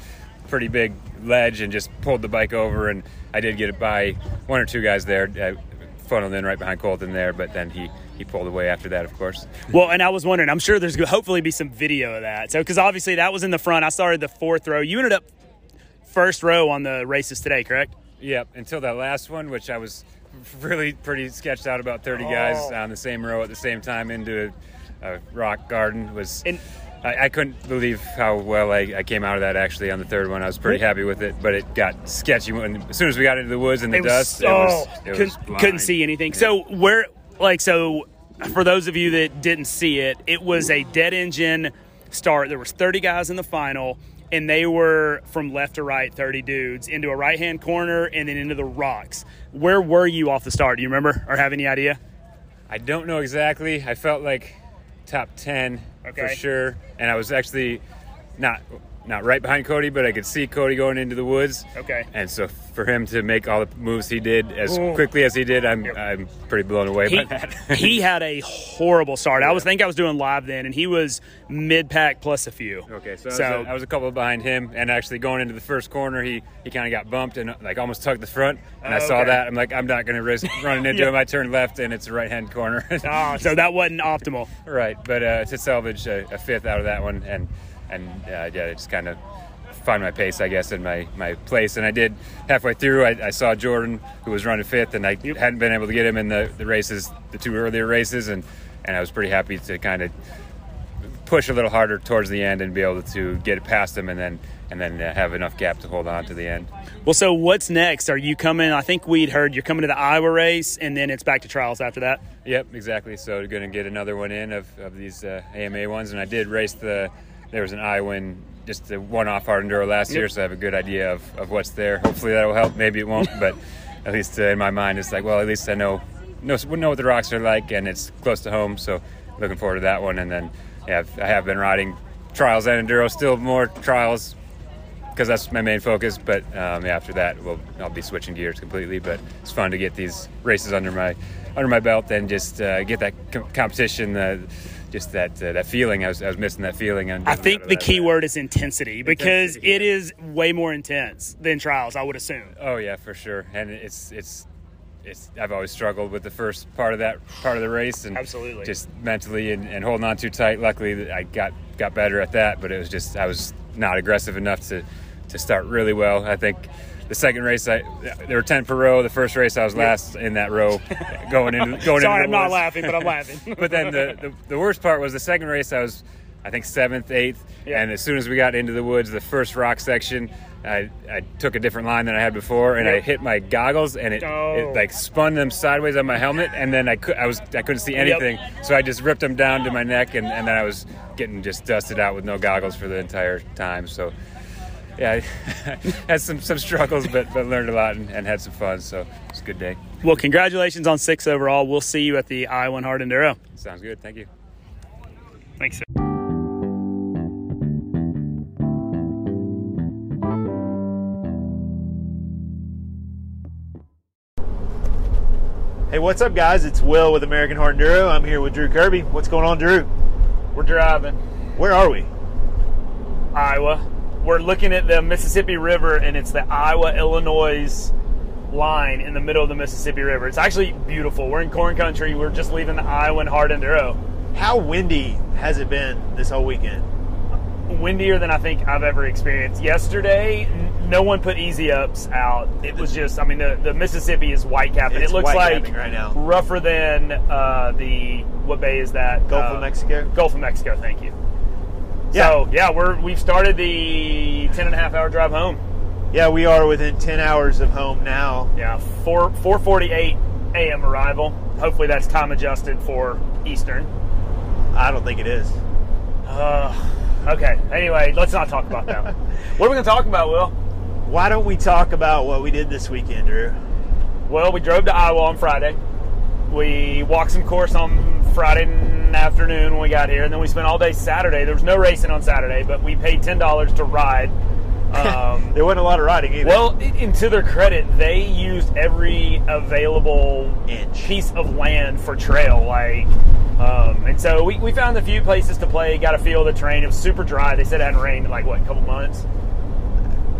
pretty big ledge and just pulled the bike over. And I did get it by one or two guys there. I funneled in right behind Colton there, but then he, he pulled away after that, of course. Well, and I was wondering. I'm sure there's hopefully be some video of that. So, because obviously that was in the front. I started the fourth row. You ended up first row on the races today, correct? Yep, until that last one, which I was really pretty sketched out about 30 guys Oh. on the same row at the same time into a, a rock garden was. And- I, I couldn't believe how well I, I came out of that actually on the third one. I was pretty happy with it, but it got sketchy when as soon as we got into the woods and the It was- dust. oh, it was, it couldn't, couldn't see anything. So where, like, so for those of you that didn't see it, it was a dead engine start. There was 30 guys in the final, and they were from left to right, 30 dudes into a right hand corner and then into the rocks. Where were you off the start? Do you remember or have any idea? I don't know exactly. I felt like top ten Okay. for sure, and I was actually not not right behind Cody, but I could see Cody going into the woods. Okay. And so for him to make all the moves he did as Ooh. quickly as he did, I'm I'm pretty blown away He, by that. he had a horrible start. I was think I was doing live then, and he was mid pack plus a few. Okay, so, I, was a, I was a couple behind him, and actually going into the first corner, he, he kind of got bumped and like almost tugged the front, and I Oh, saw okay. that. I'm like, I'm not going to risk running into Yeah. him. I turned left, and it's a right hand corner. Ah, so that wasn't optimal. right, but uh, to salvage a, a fifth out of that one, and and uh, yeah, just kind of find my pace, I guess, in my, my place. And I did halfway through. I, I saw Jordan, who was running fifth, and I hadn't been able to get him in the, the races, the two earlier races, and and I was pretty happy to kind of push a little harder towards the end and be able to get it past him, and then and then uh, have enough gap to hold on to the end. Well, so what's next? Are you coming? I think we'd heard you're coming to the Iowa race, and then it's back to trials after that. Yep, exactly. So going to get another one in of, of these uh, AMA ones, and I did race the. There was an Iowan, just the one-off hard enduro last year, so I have a good idea of, of what's there. Hopefully that will help. Maybe it won't, but at least uh, in my mind, it's like, well, at least I know know know what the rocks are like, and it's close to home. So looking forward to that one. And then, yeah, I have been riding trials and enduro, still more trials because that's my main focus. But um, yeah, after that, we'll, I'll be switching gears completely. But it's fun to get these races under my under my belt and just uh, get that com- competition, uh, just that uh, that feeling. I was, I was missing that feeling. And I think the key word is intensity because Intensity, it is way more intense than trials. I would assume. Oh yeah, for sure. And it's it's it's I've always struggled with the first part of that part of the race and Absolutely. just mentally and, and holding on too tight. Luckily, I got got better at that, but it was just I was not aggressive enough to to start really well. I think the second race I there were ten per row. The first race I was last in that row, going into going Sorry, I'm not laughing, but I'm laughing. but then the, the the worst part was the second race I was I think seventh, eighth, Yeah. and as soon as we got into the woods, the first rock section. I, I took a different line than I had before, and I hit my goggles, and it, Oh. it like spun them sideways on my helmet, and then I could I was I couldn't see anything, so I just ripped them down to my neck, and, and then I was getting just dusted out with no goggles for the entire time. So yeah, I had some some struggles, but but learned a lot and, and had some fun. So it's a good day. well, congratulations on six overall. We'll see you at the Iowa Hard Enduro. Sounds good. Thank you. Thanks. Sir. Hey, what's up, guys? It's Will with American Hard Enduro. I'm here with Drew Kirby. What's going on, Drew? We're driving. Where are we? Iowa. We're looking at the Mississippi River, and it's the Iowa Illinois line in the middle of the Mississippi River. It's actually beautiful. We're in corn country. We're just leaving the Iowa and Hard Enduro. How windy has it been this whole weekend? Windier than I think I've ever experienced. Yesterday, no one put easy ups out. It was just, I mean, the, the Mississippi is white capping. It looks like right now. rougher than uh, the what bay is that? Gulf Uh, of Mexico? Gulf of Mexico. Thank you. Yeah. So yeah, we're we've started the 10 and a half hour drive home. Yeah, we are within 10 hours of home now. Yeah, four four forty eight a.m. arrival. Hopefully that's time adjusted for Eastern. I don't think it is. Uh, okay. Anyway, let's not talk about that. what are we going to talk about, Will? Why don't we talk about what we did this weekend, Drew? Well, we drove to Iowa on Friday. We walked some course on Friday afternoon when we got here, and then we spent all day Saturday. There was no racing on Saturday, but we paid ten dollars to ride. Um, There wasn't a lot of riding either. Well, and to their credit, they used every available Inch. piece of land for trail. Like, um, and so we, we found a few places to play. Got a feel of the terrain. It was super dry. They said it hadn't rained in like what, a couple months.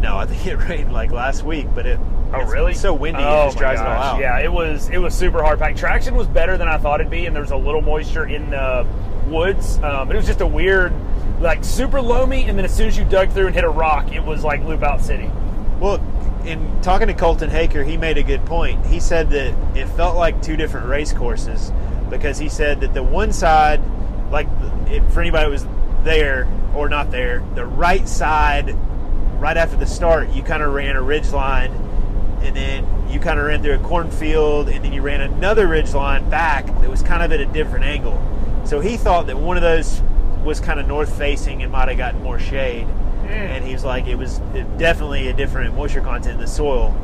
No, I think it rained like last week, but it. Oh, it's really? So windy, Oh, it just dries it all out. Yeah, it was it was super hard packed. Traction was better than I thought it'd be, and there was a little moisture in the woods. Um, but it was just a weird, like super loamy, and then as soon as you dug through and hit a rock, it was like Loop Out City. Well, in talking to Colton Haaker, he made a good point. He said that it felt like two different race courses because he said that the one side, like if, for anybody who was there or not there, the right side, right after the start, you kind of ran a ridge line, and then you kind of ran through a cornfield, and then you ran another ridge line back that was kind of at a different angle. So he thought that one of those was kind of north facing and might have gotten more shade. Hmm. And he was like, it was definitely a different moisture content in the soil.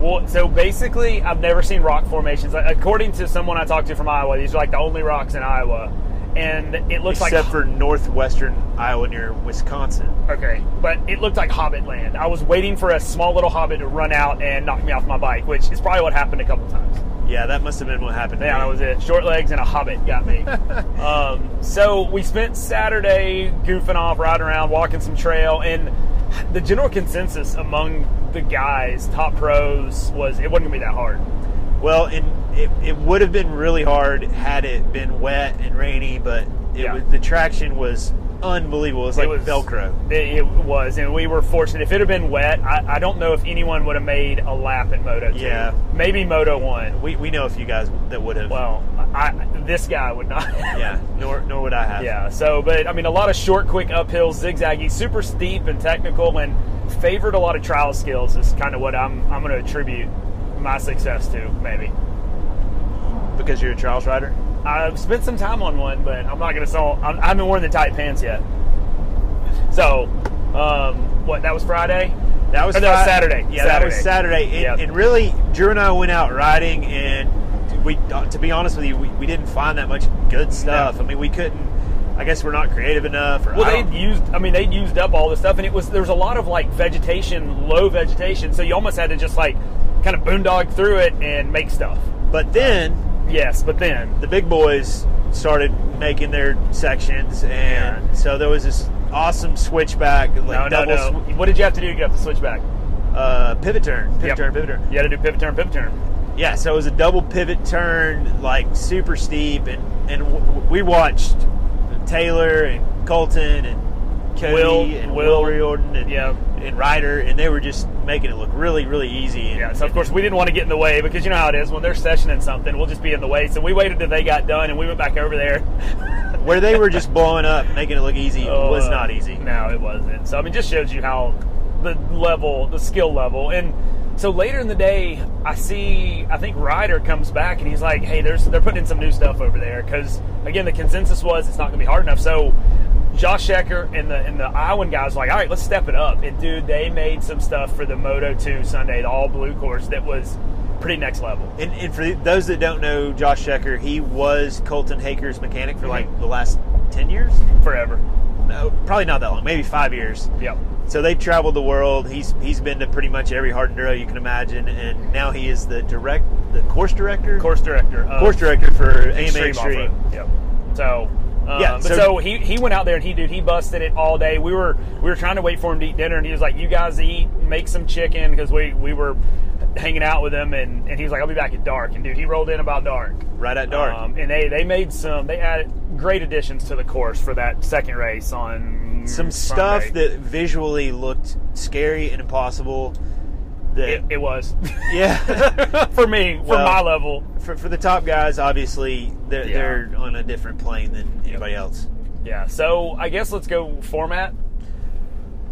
Well, so basically, I've never seen rock formations. According to someone I talked to from Iowa, these are like the only rocks in Iowa, and it looks like except like for northwestern Iowa near Wisconsin. Okay, but it looked like Hobbit land. I was waiting for a small little Hobbit to run out and knock me off my bike, which is probably what happened a couple times. Yeah, that must have been what happened. Yeah, that was it. Short legs and a Hobbit got me. um, so we spent Saturday goofing off, riding around, walking some trail, and the general consensus among the guys, top pros, was it wasn't gonna be that hard. Well, and it, it would have been really hard had it been wet and rainy, but it Yeah. was, the traction was unbelievable. It was like it was Velcro. It, it was, and we were fortunate. If it had been wet, I, I don't know if anyone would have made a lap in Moto 2. Yeah. maybe Moto 1. We, we know a few guys that would have. Well, I, this guy would not. yeah, nor nor would I have. yeah. So, but I mean, a lot of short, quick uphills, zigzaggy, super steep and technical, and favored a lot of trial skills. Is kind of what I'm I'm going to attribute my success to. Maybe because you're a trials rider. I've spent some time on one, but I'm not going to sell. I'm, I haven't worn the tight pants yet. So, um, what? That was Friday. That was, Or that was Saturday. Yeah, that was Saturday. It, Yep. and really, Drew and I went out riding, and we, uh, to be honest with you, we, we didn't find that much good stuff. No. I mean, we couldn't. I guess we're not creative enough. Or Well, they used. I mean, they used up all the stuff, and it was there was a lot of like vegetation, low vegetation. So you almost had to just like kind of boondog through it and make stuff. But then Yes, but then the big boys started making their sections, and so there was this awesome switchback, like no, no, double no. What did you have to do to get up the switchback? uh, pivot turn, pivot Yep. turn, pivot turn. You had to do pivot turn, pivot turn. Yeah, so it was a double pivot turn, like super steep, and and w- we watched Taylor and Colton and Cody Will- and Will. Will Riordan and Yeah. and Ryder, and they were just making it look really really easy. And, Yeah, so of course we didn't want to get in the way because you know how it is when they're sessioning something, we'll just be in the way. So we waited till they got done and we went back over there. where they were just blowing up, making it look easy, was Uh, not easy. No, it wasn't. So I mean, just shows you how the level, the skill level, and so later in the day, I see, I think Ryder comes back and he's like, "Hey, there's they're putting in some new stuff over there because again, the consensus was it's not going to be hard enough." So. Josh Shecker and the and the Iowan guys were like, all right, let's step it up. And dude, they made some stuff for the Moto 2 Sunday, the all blue course that was pretty next level. And, and for those that don't know Josh Shecker, he was Colton Haaker's mechanic for mm-hmm. like the last ten years. Forever. No, probably not that long, maybe five years. Yep. So they've traveled the world. He's he's been to pretty much every hard enduro you can imagine, and now he is the direct the course director, Course director. course director for AMA Extreme. Yep. So. Um, Yeah, but so- so, he, he went out there and he dude he busted it all day. We were we were trying to wait for him to eat dinner and he was like, "You guys eat, make some chicken," because we we were hanging out with him and, and he was like, "I'll be back at dark." And dude, he rolled in about dark. Right at dark. Um, and they they made some they added great additions to the course for that second race on Some stuff that visually looked scary and impossible. That it, it was yeah, for me for my level. for, for the top guys, obviously they're, Yeah. they're on a different plane than anybody else. Yeah. So I guess let's go format.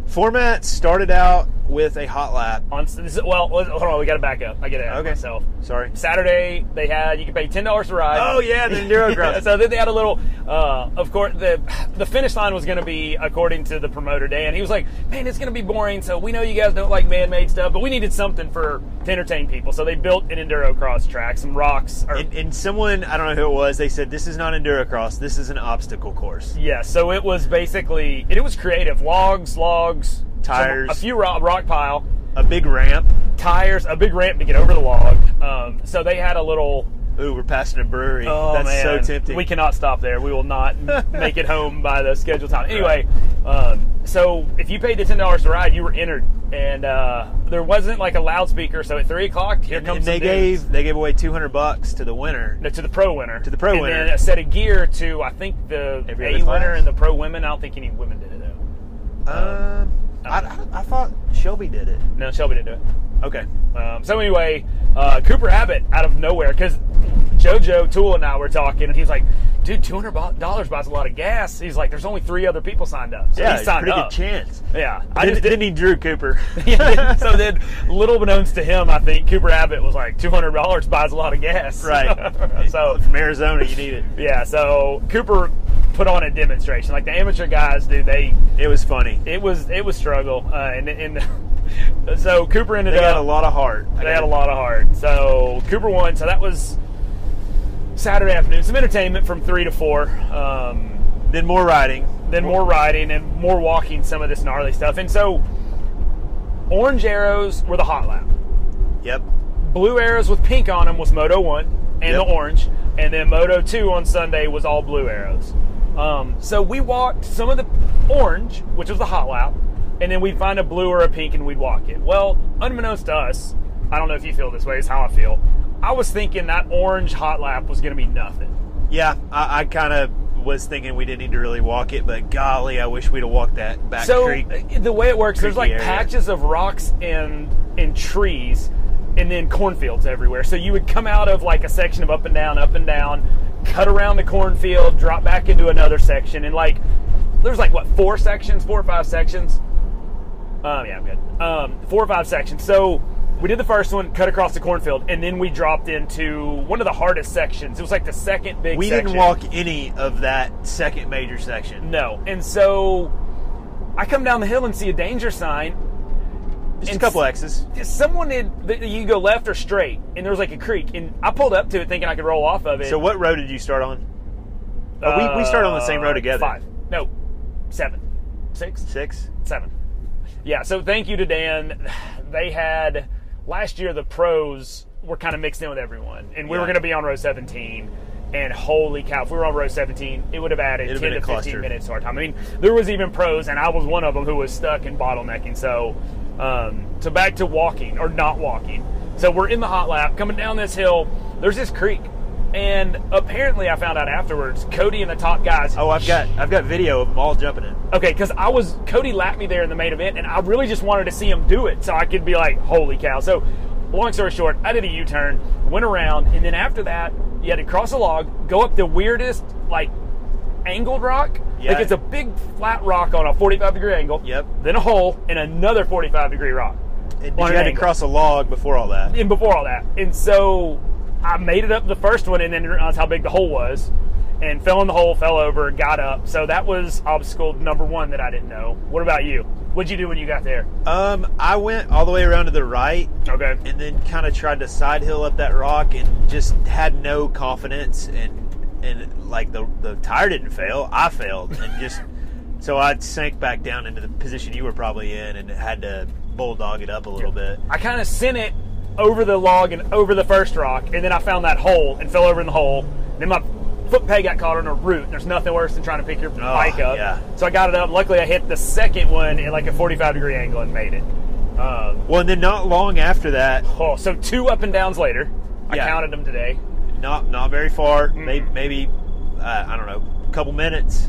Format started out with a hot lap. On well, hold on, we got to back up. I get it Okay. myself. Sorry. Saturday they had you could pay ten dollars to ride. Oh yeah, the enduro cross. so then they had a little. Uh, of course, the the finish line was going to be according to the promoter Dan. He was like, "Man, it's going to be boring. So we know you guys don't like man-made stuff, but we needed something for to entertain people. So they built an enduro cross track, some rocks. Or, And, and someone, I don't know who it was, they said this is not endurocross. This is an obstacle course. yeah, so it was basically it was creative. Logs, logs, Tires. some- a few rock, rock pile. A big ramp. tires, a big ramp to get over the log. Um, so they had a little. Ooh, we're passing a brewery. Oh That's man, so tempting. We cannot stop there. We will not make it home by the scheduled time. Anyway, um, so if you paid the ten dollars to ride, you were entered, and uh, there wasn't like a loudspeaker. So at three o'clock, here and, comes and they some dudes. gave they gave away two hundred bucks to the winner. No, to the pro winner. To the pro and winner. And a set of gear to I think the Every A winner and the pro women. I don't think any women did it. Um, I, I, I thought Shelby did it. No, Shelby didn't do it. Okay. Um, so anyway, uh, Cooper Abbott out of nowhere because JoJo Tool and I were talking, and he's like, "Dude, two hundred dollars buys a lot of gas." He's like, "There's only three other people signed up." So Yeah, he signed pretty up. good chance. Yeah, I I did, just didn't. he drew Cooper. Yeah, so then, little beknownst to him, I think Cooper Abbott was like, two hundred dollars buys a lot of gas. right. so from Arizona, you need it. yeah, so Cooper put on a demonstration. Like the amateur guys, do. they It was funny. it was it was struggle, uh, and and so Cooper ended They up had a lot of heart. They had a lot of heart. So Cooper won. So that was Saturday afternoon. Some entertainment from three to four. Um, Then more riding. then more riding and more walking. Some of this gnarly stuff. And so orange arrows were the hot lap. Yep. Blue arrows with pink on them was Moto One and Yep. the orange, and then Moto Two on Sunday was all blue arrows. Um, so we walked some of the orange, which was the hot lap, and then we'd find a blue or a pink and we'd walk it. Well, unbeknownst to us, I don't know if you feel this way. Is how I feel. I was thinking that orange hot lap was going to be nothing. Yeah, I, I kind of was thinking we didn't need to really walk it, but golly, I wish we'd have walked that back so creek. uh, the way it works, there's like area. patches of rocks and and trees, and then cornfields everywhere. So you would come out of like a section of up and down, up and down, cut around the cornfield, drop back into another section, and like there's like what four sections, four or five sections. Um, yeah, I'm good. Um, four or five sections. So we did the first one, cut across the cornfield, and then we dropped into one of the hardest sections. It was like the second big. we section. didn't walk any of that second major section. No, and so I come down the hill and see a danger sign. Just a couple X's. Someone did. You go left or straight, and there was like a creek, and I pulled up to it thinking I could roll off of it. So what road did you start on? Oh, we, we started on the same road Uh, together. Five, no, seven, six, Six. seven. Yeah. So thank you to Dan. They had last year the pros were kind of mixed in with everyone, and we Yeah. were going to be on row 17. And holy cow, if we were on row 17, it would have added It'd 10 been to a 15 minutes to our time. I mean, there was even pros, and I was one of them who was stuck in bottlenecking. So, um, so back to walking or not walking. So we're in the hot lap coming down this hill. There's this creek, and apparently I found out afterwards. Cody and the top guys. Oh, I've got I've got video of them all jumping it. Okay, because I was Cody lapped me there in the main event, and I really just wanted to see him do it so I could be like, "Holy cow!" So, long story short, I did a U-turn, went around, and then after that, you had to cross a log, go up the weirdest like angled rock. Yeah. Like it's a big flat rock on a 45 degree angle. Yep. Then a hole and another 45 degree rock. And you an had to cross a log before all that. And before all that, and so I made it up the first one, and then realized how big the hole was, and fell in the hole, fell over, got up. So that was obstacle number one that I didn't know. What about you? What'd you do when you got there? Um, I went all the way around to the right, Okay. and then kind of tried to side hill up that rock, and just had no confidence, and and like the the tire didn't fail, I failed, and just so I sank back down into the position you were probably in, and had to bulldog it up a little bit. I kind of sent it over the log and over the first rock, and then I found that hole and fell over in the hole. Then my foot peg got caught on a root. There's nothing worse than trying to pick your bike up. yeah. So I got it up. Luckily, I hit the second one at like a 45 degree angle and made it. Um, Well, and then not long after that, oh, so two up and downs later. I Yeah. counted them today. Not not very far, maybe maybe uh, I don't know, a couple minutes.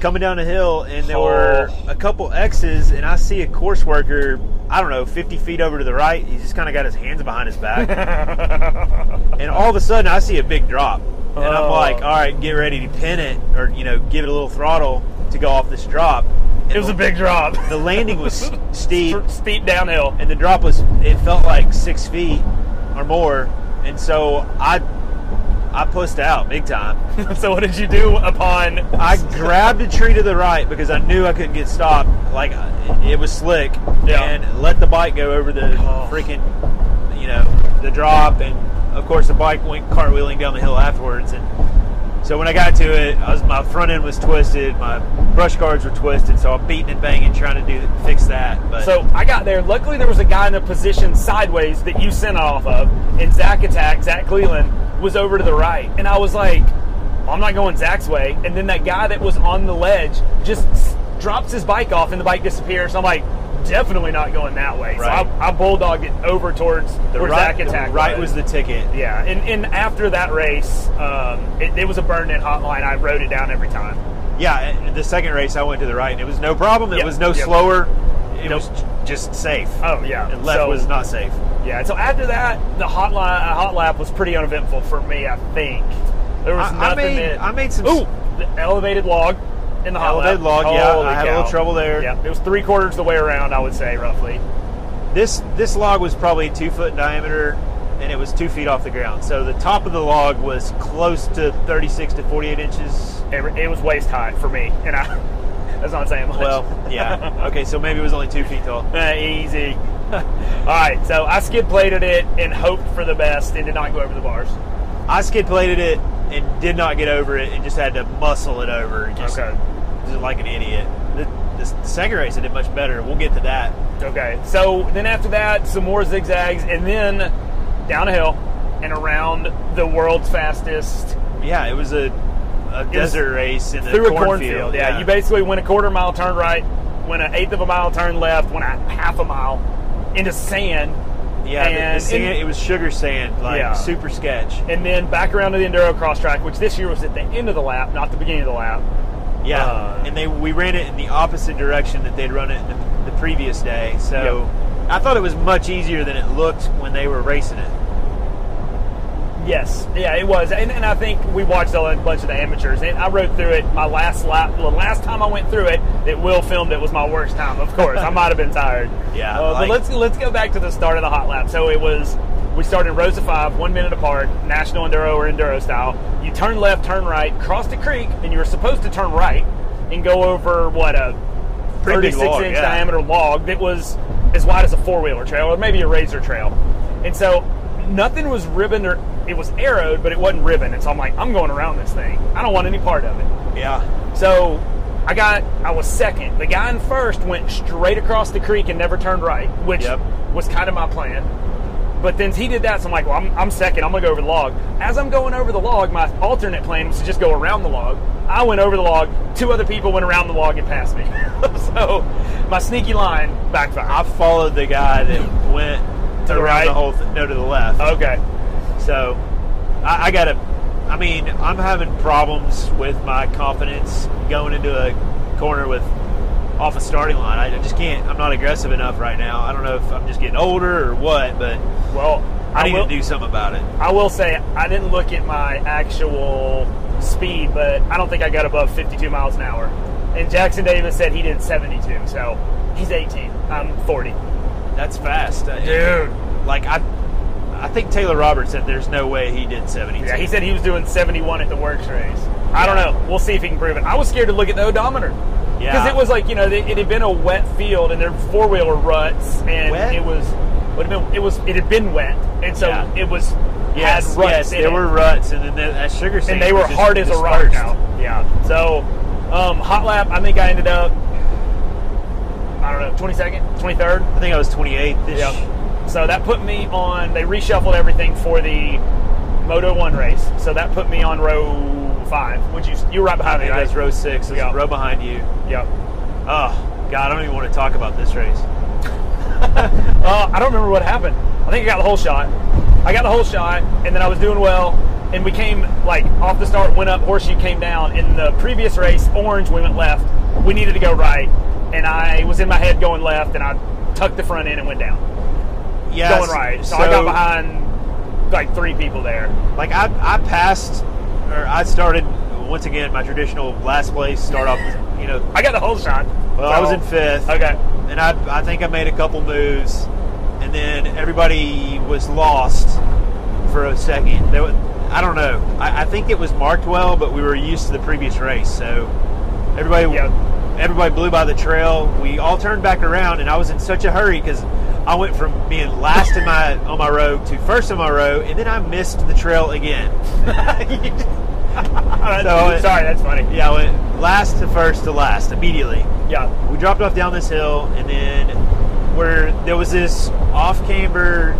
Coming down the hill, and there were Oh. a couple X's, and I see a course worker. I don't know, 50 feet over to the right. He's just kind of got his hands behind his back, and all of a sudden, I see a big drop, and I'm Oh. like, "All right, get ready to pin it, or you know, give it a little throttle to go off this drop." It was a big drop. The landing was steep, Steep downhill. and the drop was it felt like six feet or more and so i i pussed out big time so what did you do upon? i grabbed a tree to the right because i knew i couldn't get stopped like it was slick Yeah. and let the bike go over the Oh. freaking you know the drop and of course the bike went cartwheeling down the hill afterwards and so when I got to it, was, my front end was twisted, my brush guards were twisted, so I'm beating and banging trying to do fix that. But So I got there. Luckily, there was a guy in a position sideways that you sent off of, and Zach attack, Zach Cleland, was over to the right, and I was like, I'm not going Zach's way. And then that guy that was on the ledge just drops his bike off, and the bike disappears. So I'm like, definitely not going that way. Right. So I, I bulldogged it over towards the where right, Zach attack the right was the ticket. yeah, and, and after that race, um, it, it was a burned-in hotline. I wrote it down every time. Yeah, the second race I went to the right, and it was no problem. It Yep, was no yep. slower. It Nope. was just safe. Oh yeah, and left So- was not safe. Yeah, so after that, the hot, li- uh, hot lap was pretty uneventful for me. I think there was I, I nothing made that. I made some. Ooh, the elevated log in the lap. log, yeah, Holy I had a little trouble there. Yeah, it was three quarters the way around. I would say roughly. This this log was probably two foot in diameter, and it was two feet off the ground. So the top of the log was close to 36 to 48 inches. It, it was waist high for me, and I. That's not saying much. Well, yeah. Okay, so maybe it was only two feet tall. Uh, easy. All right, so I skid plated it and hoped for the best and did not go over the bars. I skid plated it and did not get over it, and just had to muscle it over. Just, Okay. Like an idiot. The, the, the second race I did much better. We'll get to that. Okay, so then after that, some more zigzags, and then down a hill and around the world's fastest Yeah, it was a, a desert race in the through a cornfield. cornfield. Yeah, you basically went a quarter mile, turn right, went an eighth of a mile, turn left, went a half a mile into sand, yeah. the- the, and- sand, and- it was sugar sand, like Yeah. super sketch. and then back around to the enduro cross track, which this year was at the end of the lap, not the beginning of the lap. Yeah, Uh, and they we ran it in the opposite direction that they'd run it the, the previous day. So I thought it was much easier than it looked when they were racing it. Yes, yeah, it was, and, and I think we watched a bunch of the amateurs, and I rode through it. My last lap, the last time I went through it, that Will filmed it was my worst time. Of course, I might have been tired. Yeah, uh, like- but let's let's go back to the start of the hot lap. So it was we started in rows of five, one minute apart, national enduro or enduro style. You turn left, turn right, cross the creek, and you were supposed to turn right and go over what a 36 log, inch yeah. diameter log that was as wide as a four wheeler trail or maybe a razor trail. And so nothing was ribboned or it was arrowed, but it wasn't ribbon. And so I'm like, I'm going around this thing. I don't want any part of it. Yeah, So I got, I was second. The guy in first went straight across the creek and never turned right, which Yep. was kind of my plan. But then he did that, so I'm like, well, I'm, I'm second. I'm gonna go over the log. As I'm going over the log, my alternate plan was to just go around the log. I went over the log. Two other people went around the log and passed me. so my sneaky line backfired. I followed the guy that went to the right? the whole th- no to the left. Okay. So I, I gotta. I mean, I'm having problems with my confidence going into a corner with off a starting line. I just can't. I'm not aggressive enough right now. I don't know if I'm just getting older or what, but Well, I, I need will, to do something about it. I will say I didn't look at my actual speed, but I don't think I got above 52 miles an hour. And Jackson Davis said he did 72, so he's 18. I'm 40. That's fast, Dude. Like I, I think Taylor Roberts said there's no way he did 72. Yeah, he said he was doing 71 at the works race. I don't know. We'll see if he can prove it. I was scared to look at the odometer. Yeah. Because it was like, you know, it, it had been a wet field and there were four wheeler ruts and Wet? it was would have been it was it had been wet. And so Yeah. it was yes, yes, there it. were ruts, and then that, sugar sand and they were hard as a rock out. Yeah. So um, hot lap, I think I ended up I don't know, 22nd, 23rd. I think I was 28th. -ish. Yep. So that put me on. They reshuffled everything for the Moto One race. So that put me on row five. Which you you were right behind me, right? that's row six. Yeah. row behind you. Yep. Oh God, I don't even want to talk about this race. Uh, I don't remember what happened. I think I got the whole shot. I got the whole shot, and then I was doing well. And we came like off the start, went up, horseshoe came down. In the previous race, orange, we went left. We needed to go right, and I was in my head going left, and I tucked the front end and went down, Yeah, going right. So, I got behind like three people there. Like I, I passed, or I started once again my traditional last place. Start off, you know. I got the whole shot. Well, I was in fifth. Okay. and I, I think I made a couple moves, and then everybody was lost for a second. I don't know. I, I think it was marked well, but we were used to the previous race, so everybody Yeah. everybody blew by the trail. We all turned back around, and I was in such a hurry because I went from being last in my on my row to first in my row, and then I missed the trail again. So Sorry, that's funny. yeah, went last to first to last immediately Yeah. we dropped off down this hill, and then where there was this off camber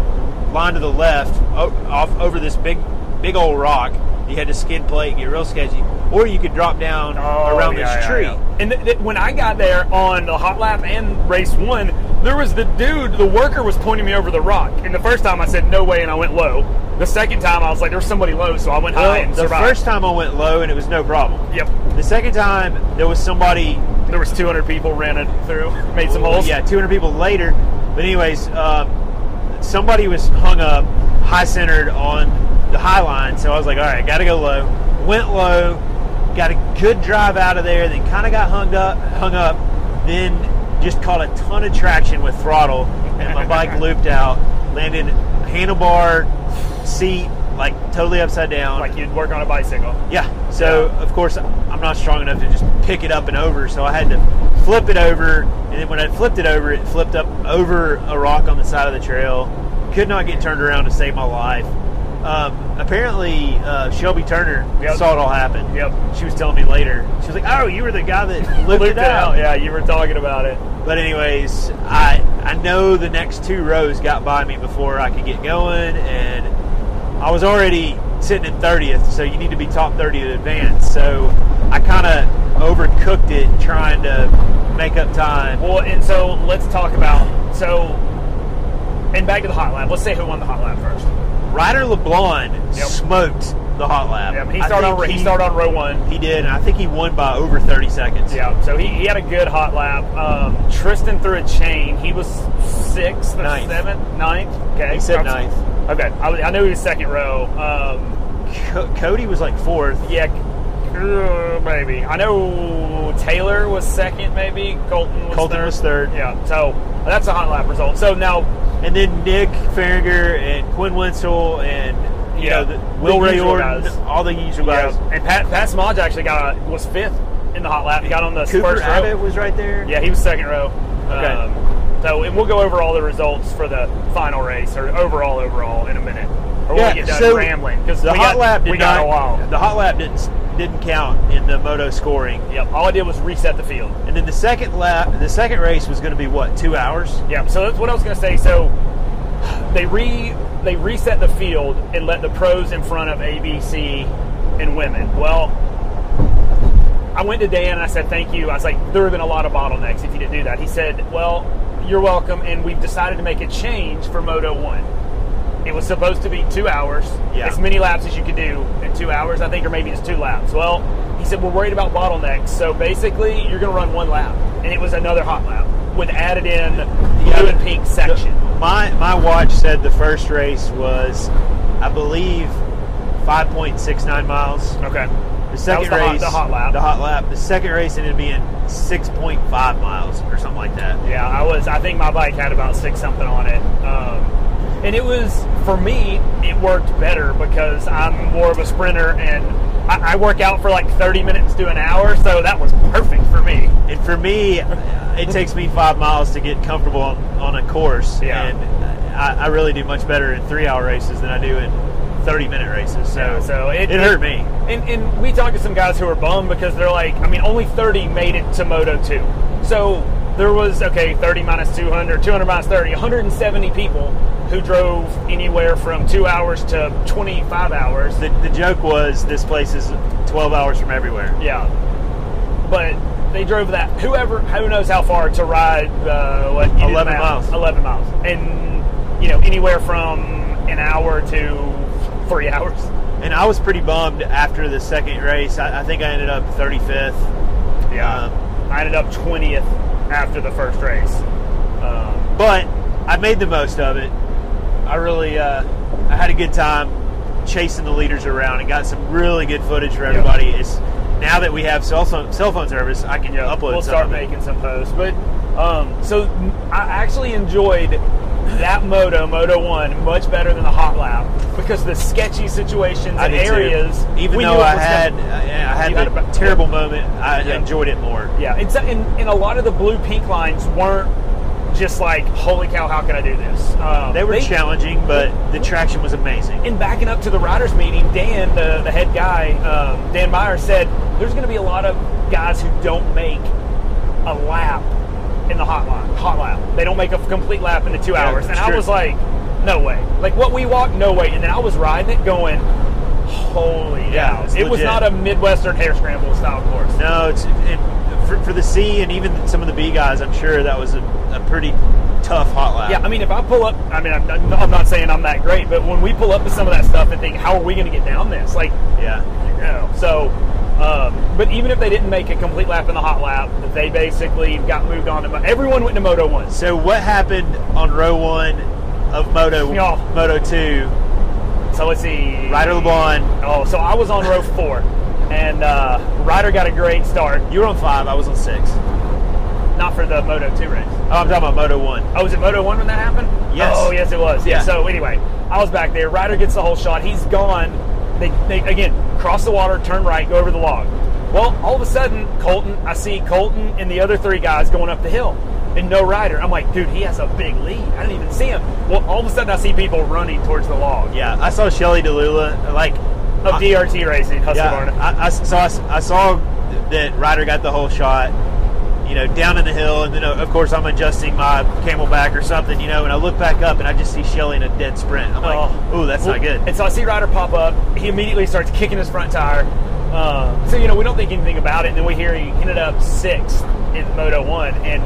line to the left, off over this big, big old rock. You had to skid plate and get real sketchy, or you could drop down oh, around Oh, yeah, this yeah, tree. yeah. And th- th- when I got there on the hot lap and race one, there was the dude, the worker was pointing me over the rock. And the first time I said no way, and I went low. The second time I was like, there was somebody low, so I went high and the survived. first time I went low, and it was no problem. yep, The second time, there was somebody there was 200 people ran it through, made some holes. Yeah, 200 people later. But anyways, um, somebody was hung up, high centered on the high line. So I was like, all right, got to go low. Went low, got a good drive out of there. Then kind of got hung up, hung up. Then just caught a ton of traction with throttle, and my bike looped out, landed handlebar, seat like totally upside down. like you'd work on a bicycle. Yeah. So of course I'm not strong enough to just pick it up and over, so I had to flip it over, and then when I flipped it over, it flipped up over a rock on the side of the trail. Could not get turned around to save my life. Um, apparently, uh, Shelby Turner Yep. saw it all happen. Yep. She was telling me later. She was like, "Oh, you were the guy that Looped it out." Yeah, you were talking about it. But anyways, I I know the next two rows got by me before I could get going, and I was already sitting in thirtieth. So you need to be top thirty in advance. So I kind of overcooked it trying to make up time. Well, and so let's talk about so. And back to the hot lap. Let's say who won the hot lap first. Ryder LeBlanc Yep. smoked the hot lap. Yeah, he started on he started on row one. He did, I think he won by over thirty seconds. Yeah, so he, he had a good hot lap. Um, Tristan threw a chain. He was sixth or Ninth. seventh, ninth. Okay, He said I'm- ninth. Okay, I, I knew he was second row. Um, Co- Cody was like fourth. yeah, uh, maybe. I know Taylor was second. Maybe Colton was Colton third. was third. Yeah, so that's a hot lap result. So now, And then Nick Fahringer and Quinn Wentzel and you Yeah, know the, the Will Riordan, guys. all the usual yeah, guys. and Pat Pat Smage actually got was fifth in the hot lap. He got on the Cooper first row. Abbott was right there. Yeah, he was second row. Okay. Um, so, and we'll go over all the results for the final race or overall, overall in a minute. Or when Yeah, we get done so rambling because the hot got, lap we got not, a while. The hot lap didn't didn't count in the moto scoring. Yep. All I did was reset the field. And then the second lap, the second race was going to be what two hours? Yeah. So that's what I was going to say. So they re they reset the field and let the pros in front of ABC and women. Well, I went to Dan and I said thank you. I was like, there have been a lot of bottlenecks if you didn't do that. He said, well, you're welcome. And we've decided to make a change for Moto One. It was supposed to be two hours, Yeah. as many laps as you could do in two hours, I think, or maybe just two laps. Well, he said we're worried about bottlenecks, so basically you're going to run one lap, and it was another hot lap with added in blue and pink section. My my watch said the first race was, I believe, five point six nine miles. Okay. The second the hot- race, the hot lap. the hot lap. The second race ended up being six point five miles or something like that. Yeah, I was. I think my bike had about six something on it, um, and it was for me. It worked better because I'm more of a sprinter, and I, I work out for like 30 minutes to an hour, so that was perfect for me. And for me, it takes me five miles to get comfortable on, on a course. Yeah. And I, I really do much better in three hour races than I do in 30 minute races. So, Yeah, so it, it hurt me. And, and we talked to some guys who were bummed because they're like, I mean, only 30 made it to Moto 2. So there was, okay, 30 minus 200, 200 minus 30, 170 people who drove anywhere from two hours to 25 hours. The, the joke was this place is 12 hours from everywhere. Yeah. But they drove that, whoever, who knows how far to ride, uh, what? you did the 11 miles. 11 miles. And, you know, anywhere from an hour to three hours. And I was pretty bummed after the second race. I, I think I ended up 35th. Yeah. Um, I ended up 20th after the first race. Um, but I made the most of it. I really, uh, I had a good time chasing the leaders around and got some really good footage for everybody. It's now that we have cell phone cell phone service, I can upload. we'll some start making some posts. But um, so I actually enjoyed that moto, Moto One, much better than the hot lap because the sketchy situations and did too. areas. even though I had, I I had You had a- terrible moment, I Yeah. enjoyed it more. yeah, it's, and, and a lot of the blue pink lines weren't just like, holy cow, how can I do this? Um, They were challenging, but the traction was amazing. And backing up to the riders meeting, Dan, the, the head guy, um, Dan Meyer said there's going to be a lot of guys who don't make a lap in the hot lap. Hot lap. They don't make a complete lap in the two Yeah, hours. And I was like, no way. Like what we walked, no way. And then I was riding it, going, holy Yeah, cow! It was not a midwestern hare scramble style course. No, it's it, for, for the C and even some of the B guys. I'm sure that was a, a pretty tough hot lap. Yeah, I mean, if I pull up, I mean, I'm, I'm not saying I'm that great, but when we pull up to some of that stuff and think, how are we going to get down this? Like, yeah. you know. So, um, but even if they didn't make a complete lap in the hot lap, they basically got moved on to. Everyone went to Moto One. So what happened on row one of Moto Yeah. Moto two? So let's see. Ryder LeBlond, Oh, so I was on row four, and uh, Ryder got a great start. you were on five. I was on six. Not for the Moto Two race. Oh, I'm talking about Moto one. Oh, was it Moto One when that happened? Yes. Oh, yes, it was. Yeah. So anyway, I was back there. Ryder gets the holeshot. He's gone. They, they again cross the water, turn right, go over the log. Well, all of a sudden, Colton. I see Colton and the other three guys going up the hill, and no Ryder. I'm like, dude, he has a big lead. I didn't even see him. Well, all of a sudden, I see people running towards the log Yeah, I saw Shelly DeLula. Like, of DRT racing, Husqvarna. yeah, I, I, so I, I saw that Ryder got the holeshot. You know, down in the hill, and then uh, of course I'm adjusting my CamelBak or something. You know, and I look back up and I just see Shelly in a dead sprint. I'm like, Oh. ooh, that's Well, not good. And so I see Ryder pop up. He immediately starts kicking his front tire. Uh, so you know we don't think anything about it. And then we hear he ended up sixth in Moto One, and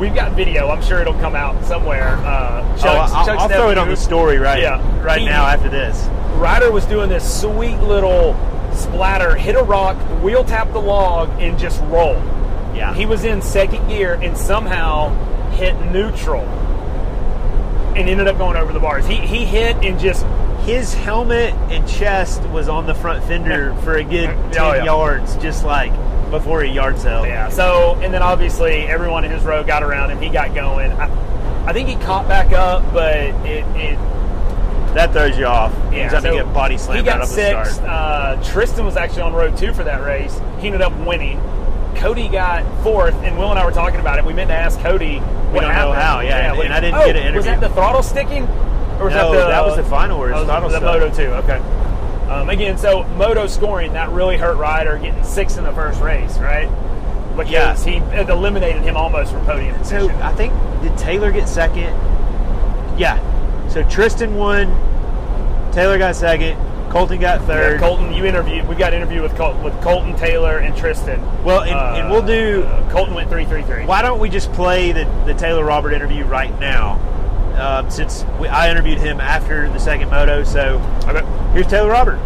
we've got video. I'm sure it'll come out somewhere. Uh, Oh, I'll, Chuck's I'll throw it on the story right, Yeah. right He- now after this. Ryder was doing this sweet little splatter, hit a rock, wheel tap the log, and just roll. Yeah, He was in second gear and somehow hit neutral, and ended up going over the bars. He he hit and just his helmet and chest was on the front fender for a good Oh, 10 yeah. yards, just like before he yard sale. Yeah. So, and then obviously everyone in his row got around him. He got going. I, I think he caught back up, but it, it That throws you off. He yeah. ends up so getting body he slammed got right off the sixth. start. Uh, Tristan was actually on row two for that race. He ended up winning. Cody got fourth, and Will and I were talking about it. We meant to ask Cody. what don't know happened. how, yeah, and- what- and I didn't oh, get an Was that the throttle sticking? Or was No, that, the, that was the final his oh, throttle the stuck. Moto two. Okay. Um, again, so Moto scoring that really hurt Ryder getting sixth in the first race, right? Because Yeah. he eliminated him almost from podium So. I think did Taylor get second? Yeah. So Tristan won. Taylor got second. Colton got third. Yeah, Colton, you interviewed. We got an interview with Col- with Colton Taylor and Tristan. Well, and, and we'll do. Uh, Colton went three three three. Why don't we just play the, the Taylor Robert interview right now? Um, since we, I interviewed him after the second moto, so Okay. here's Taylor Robert.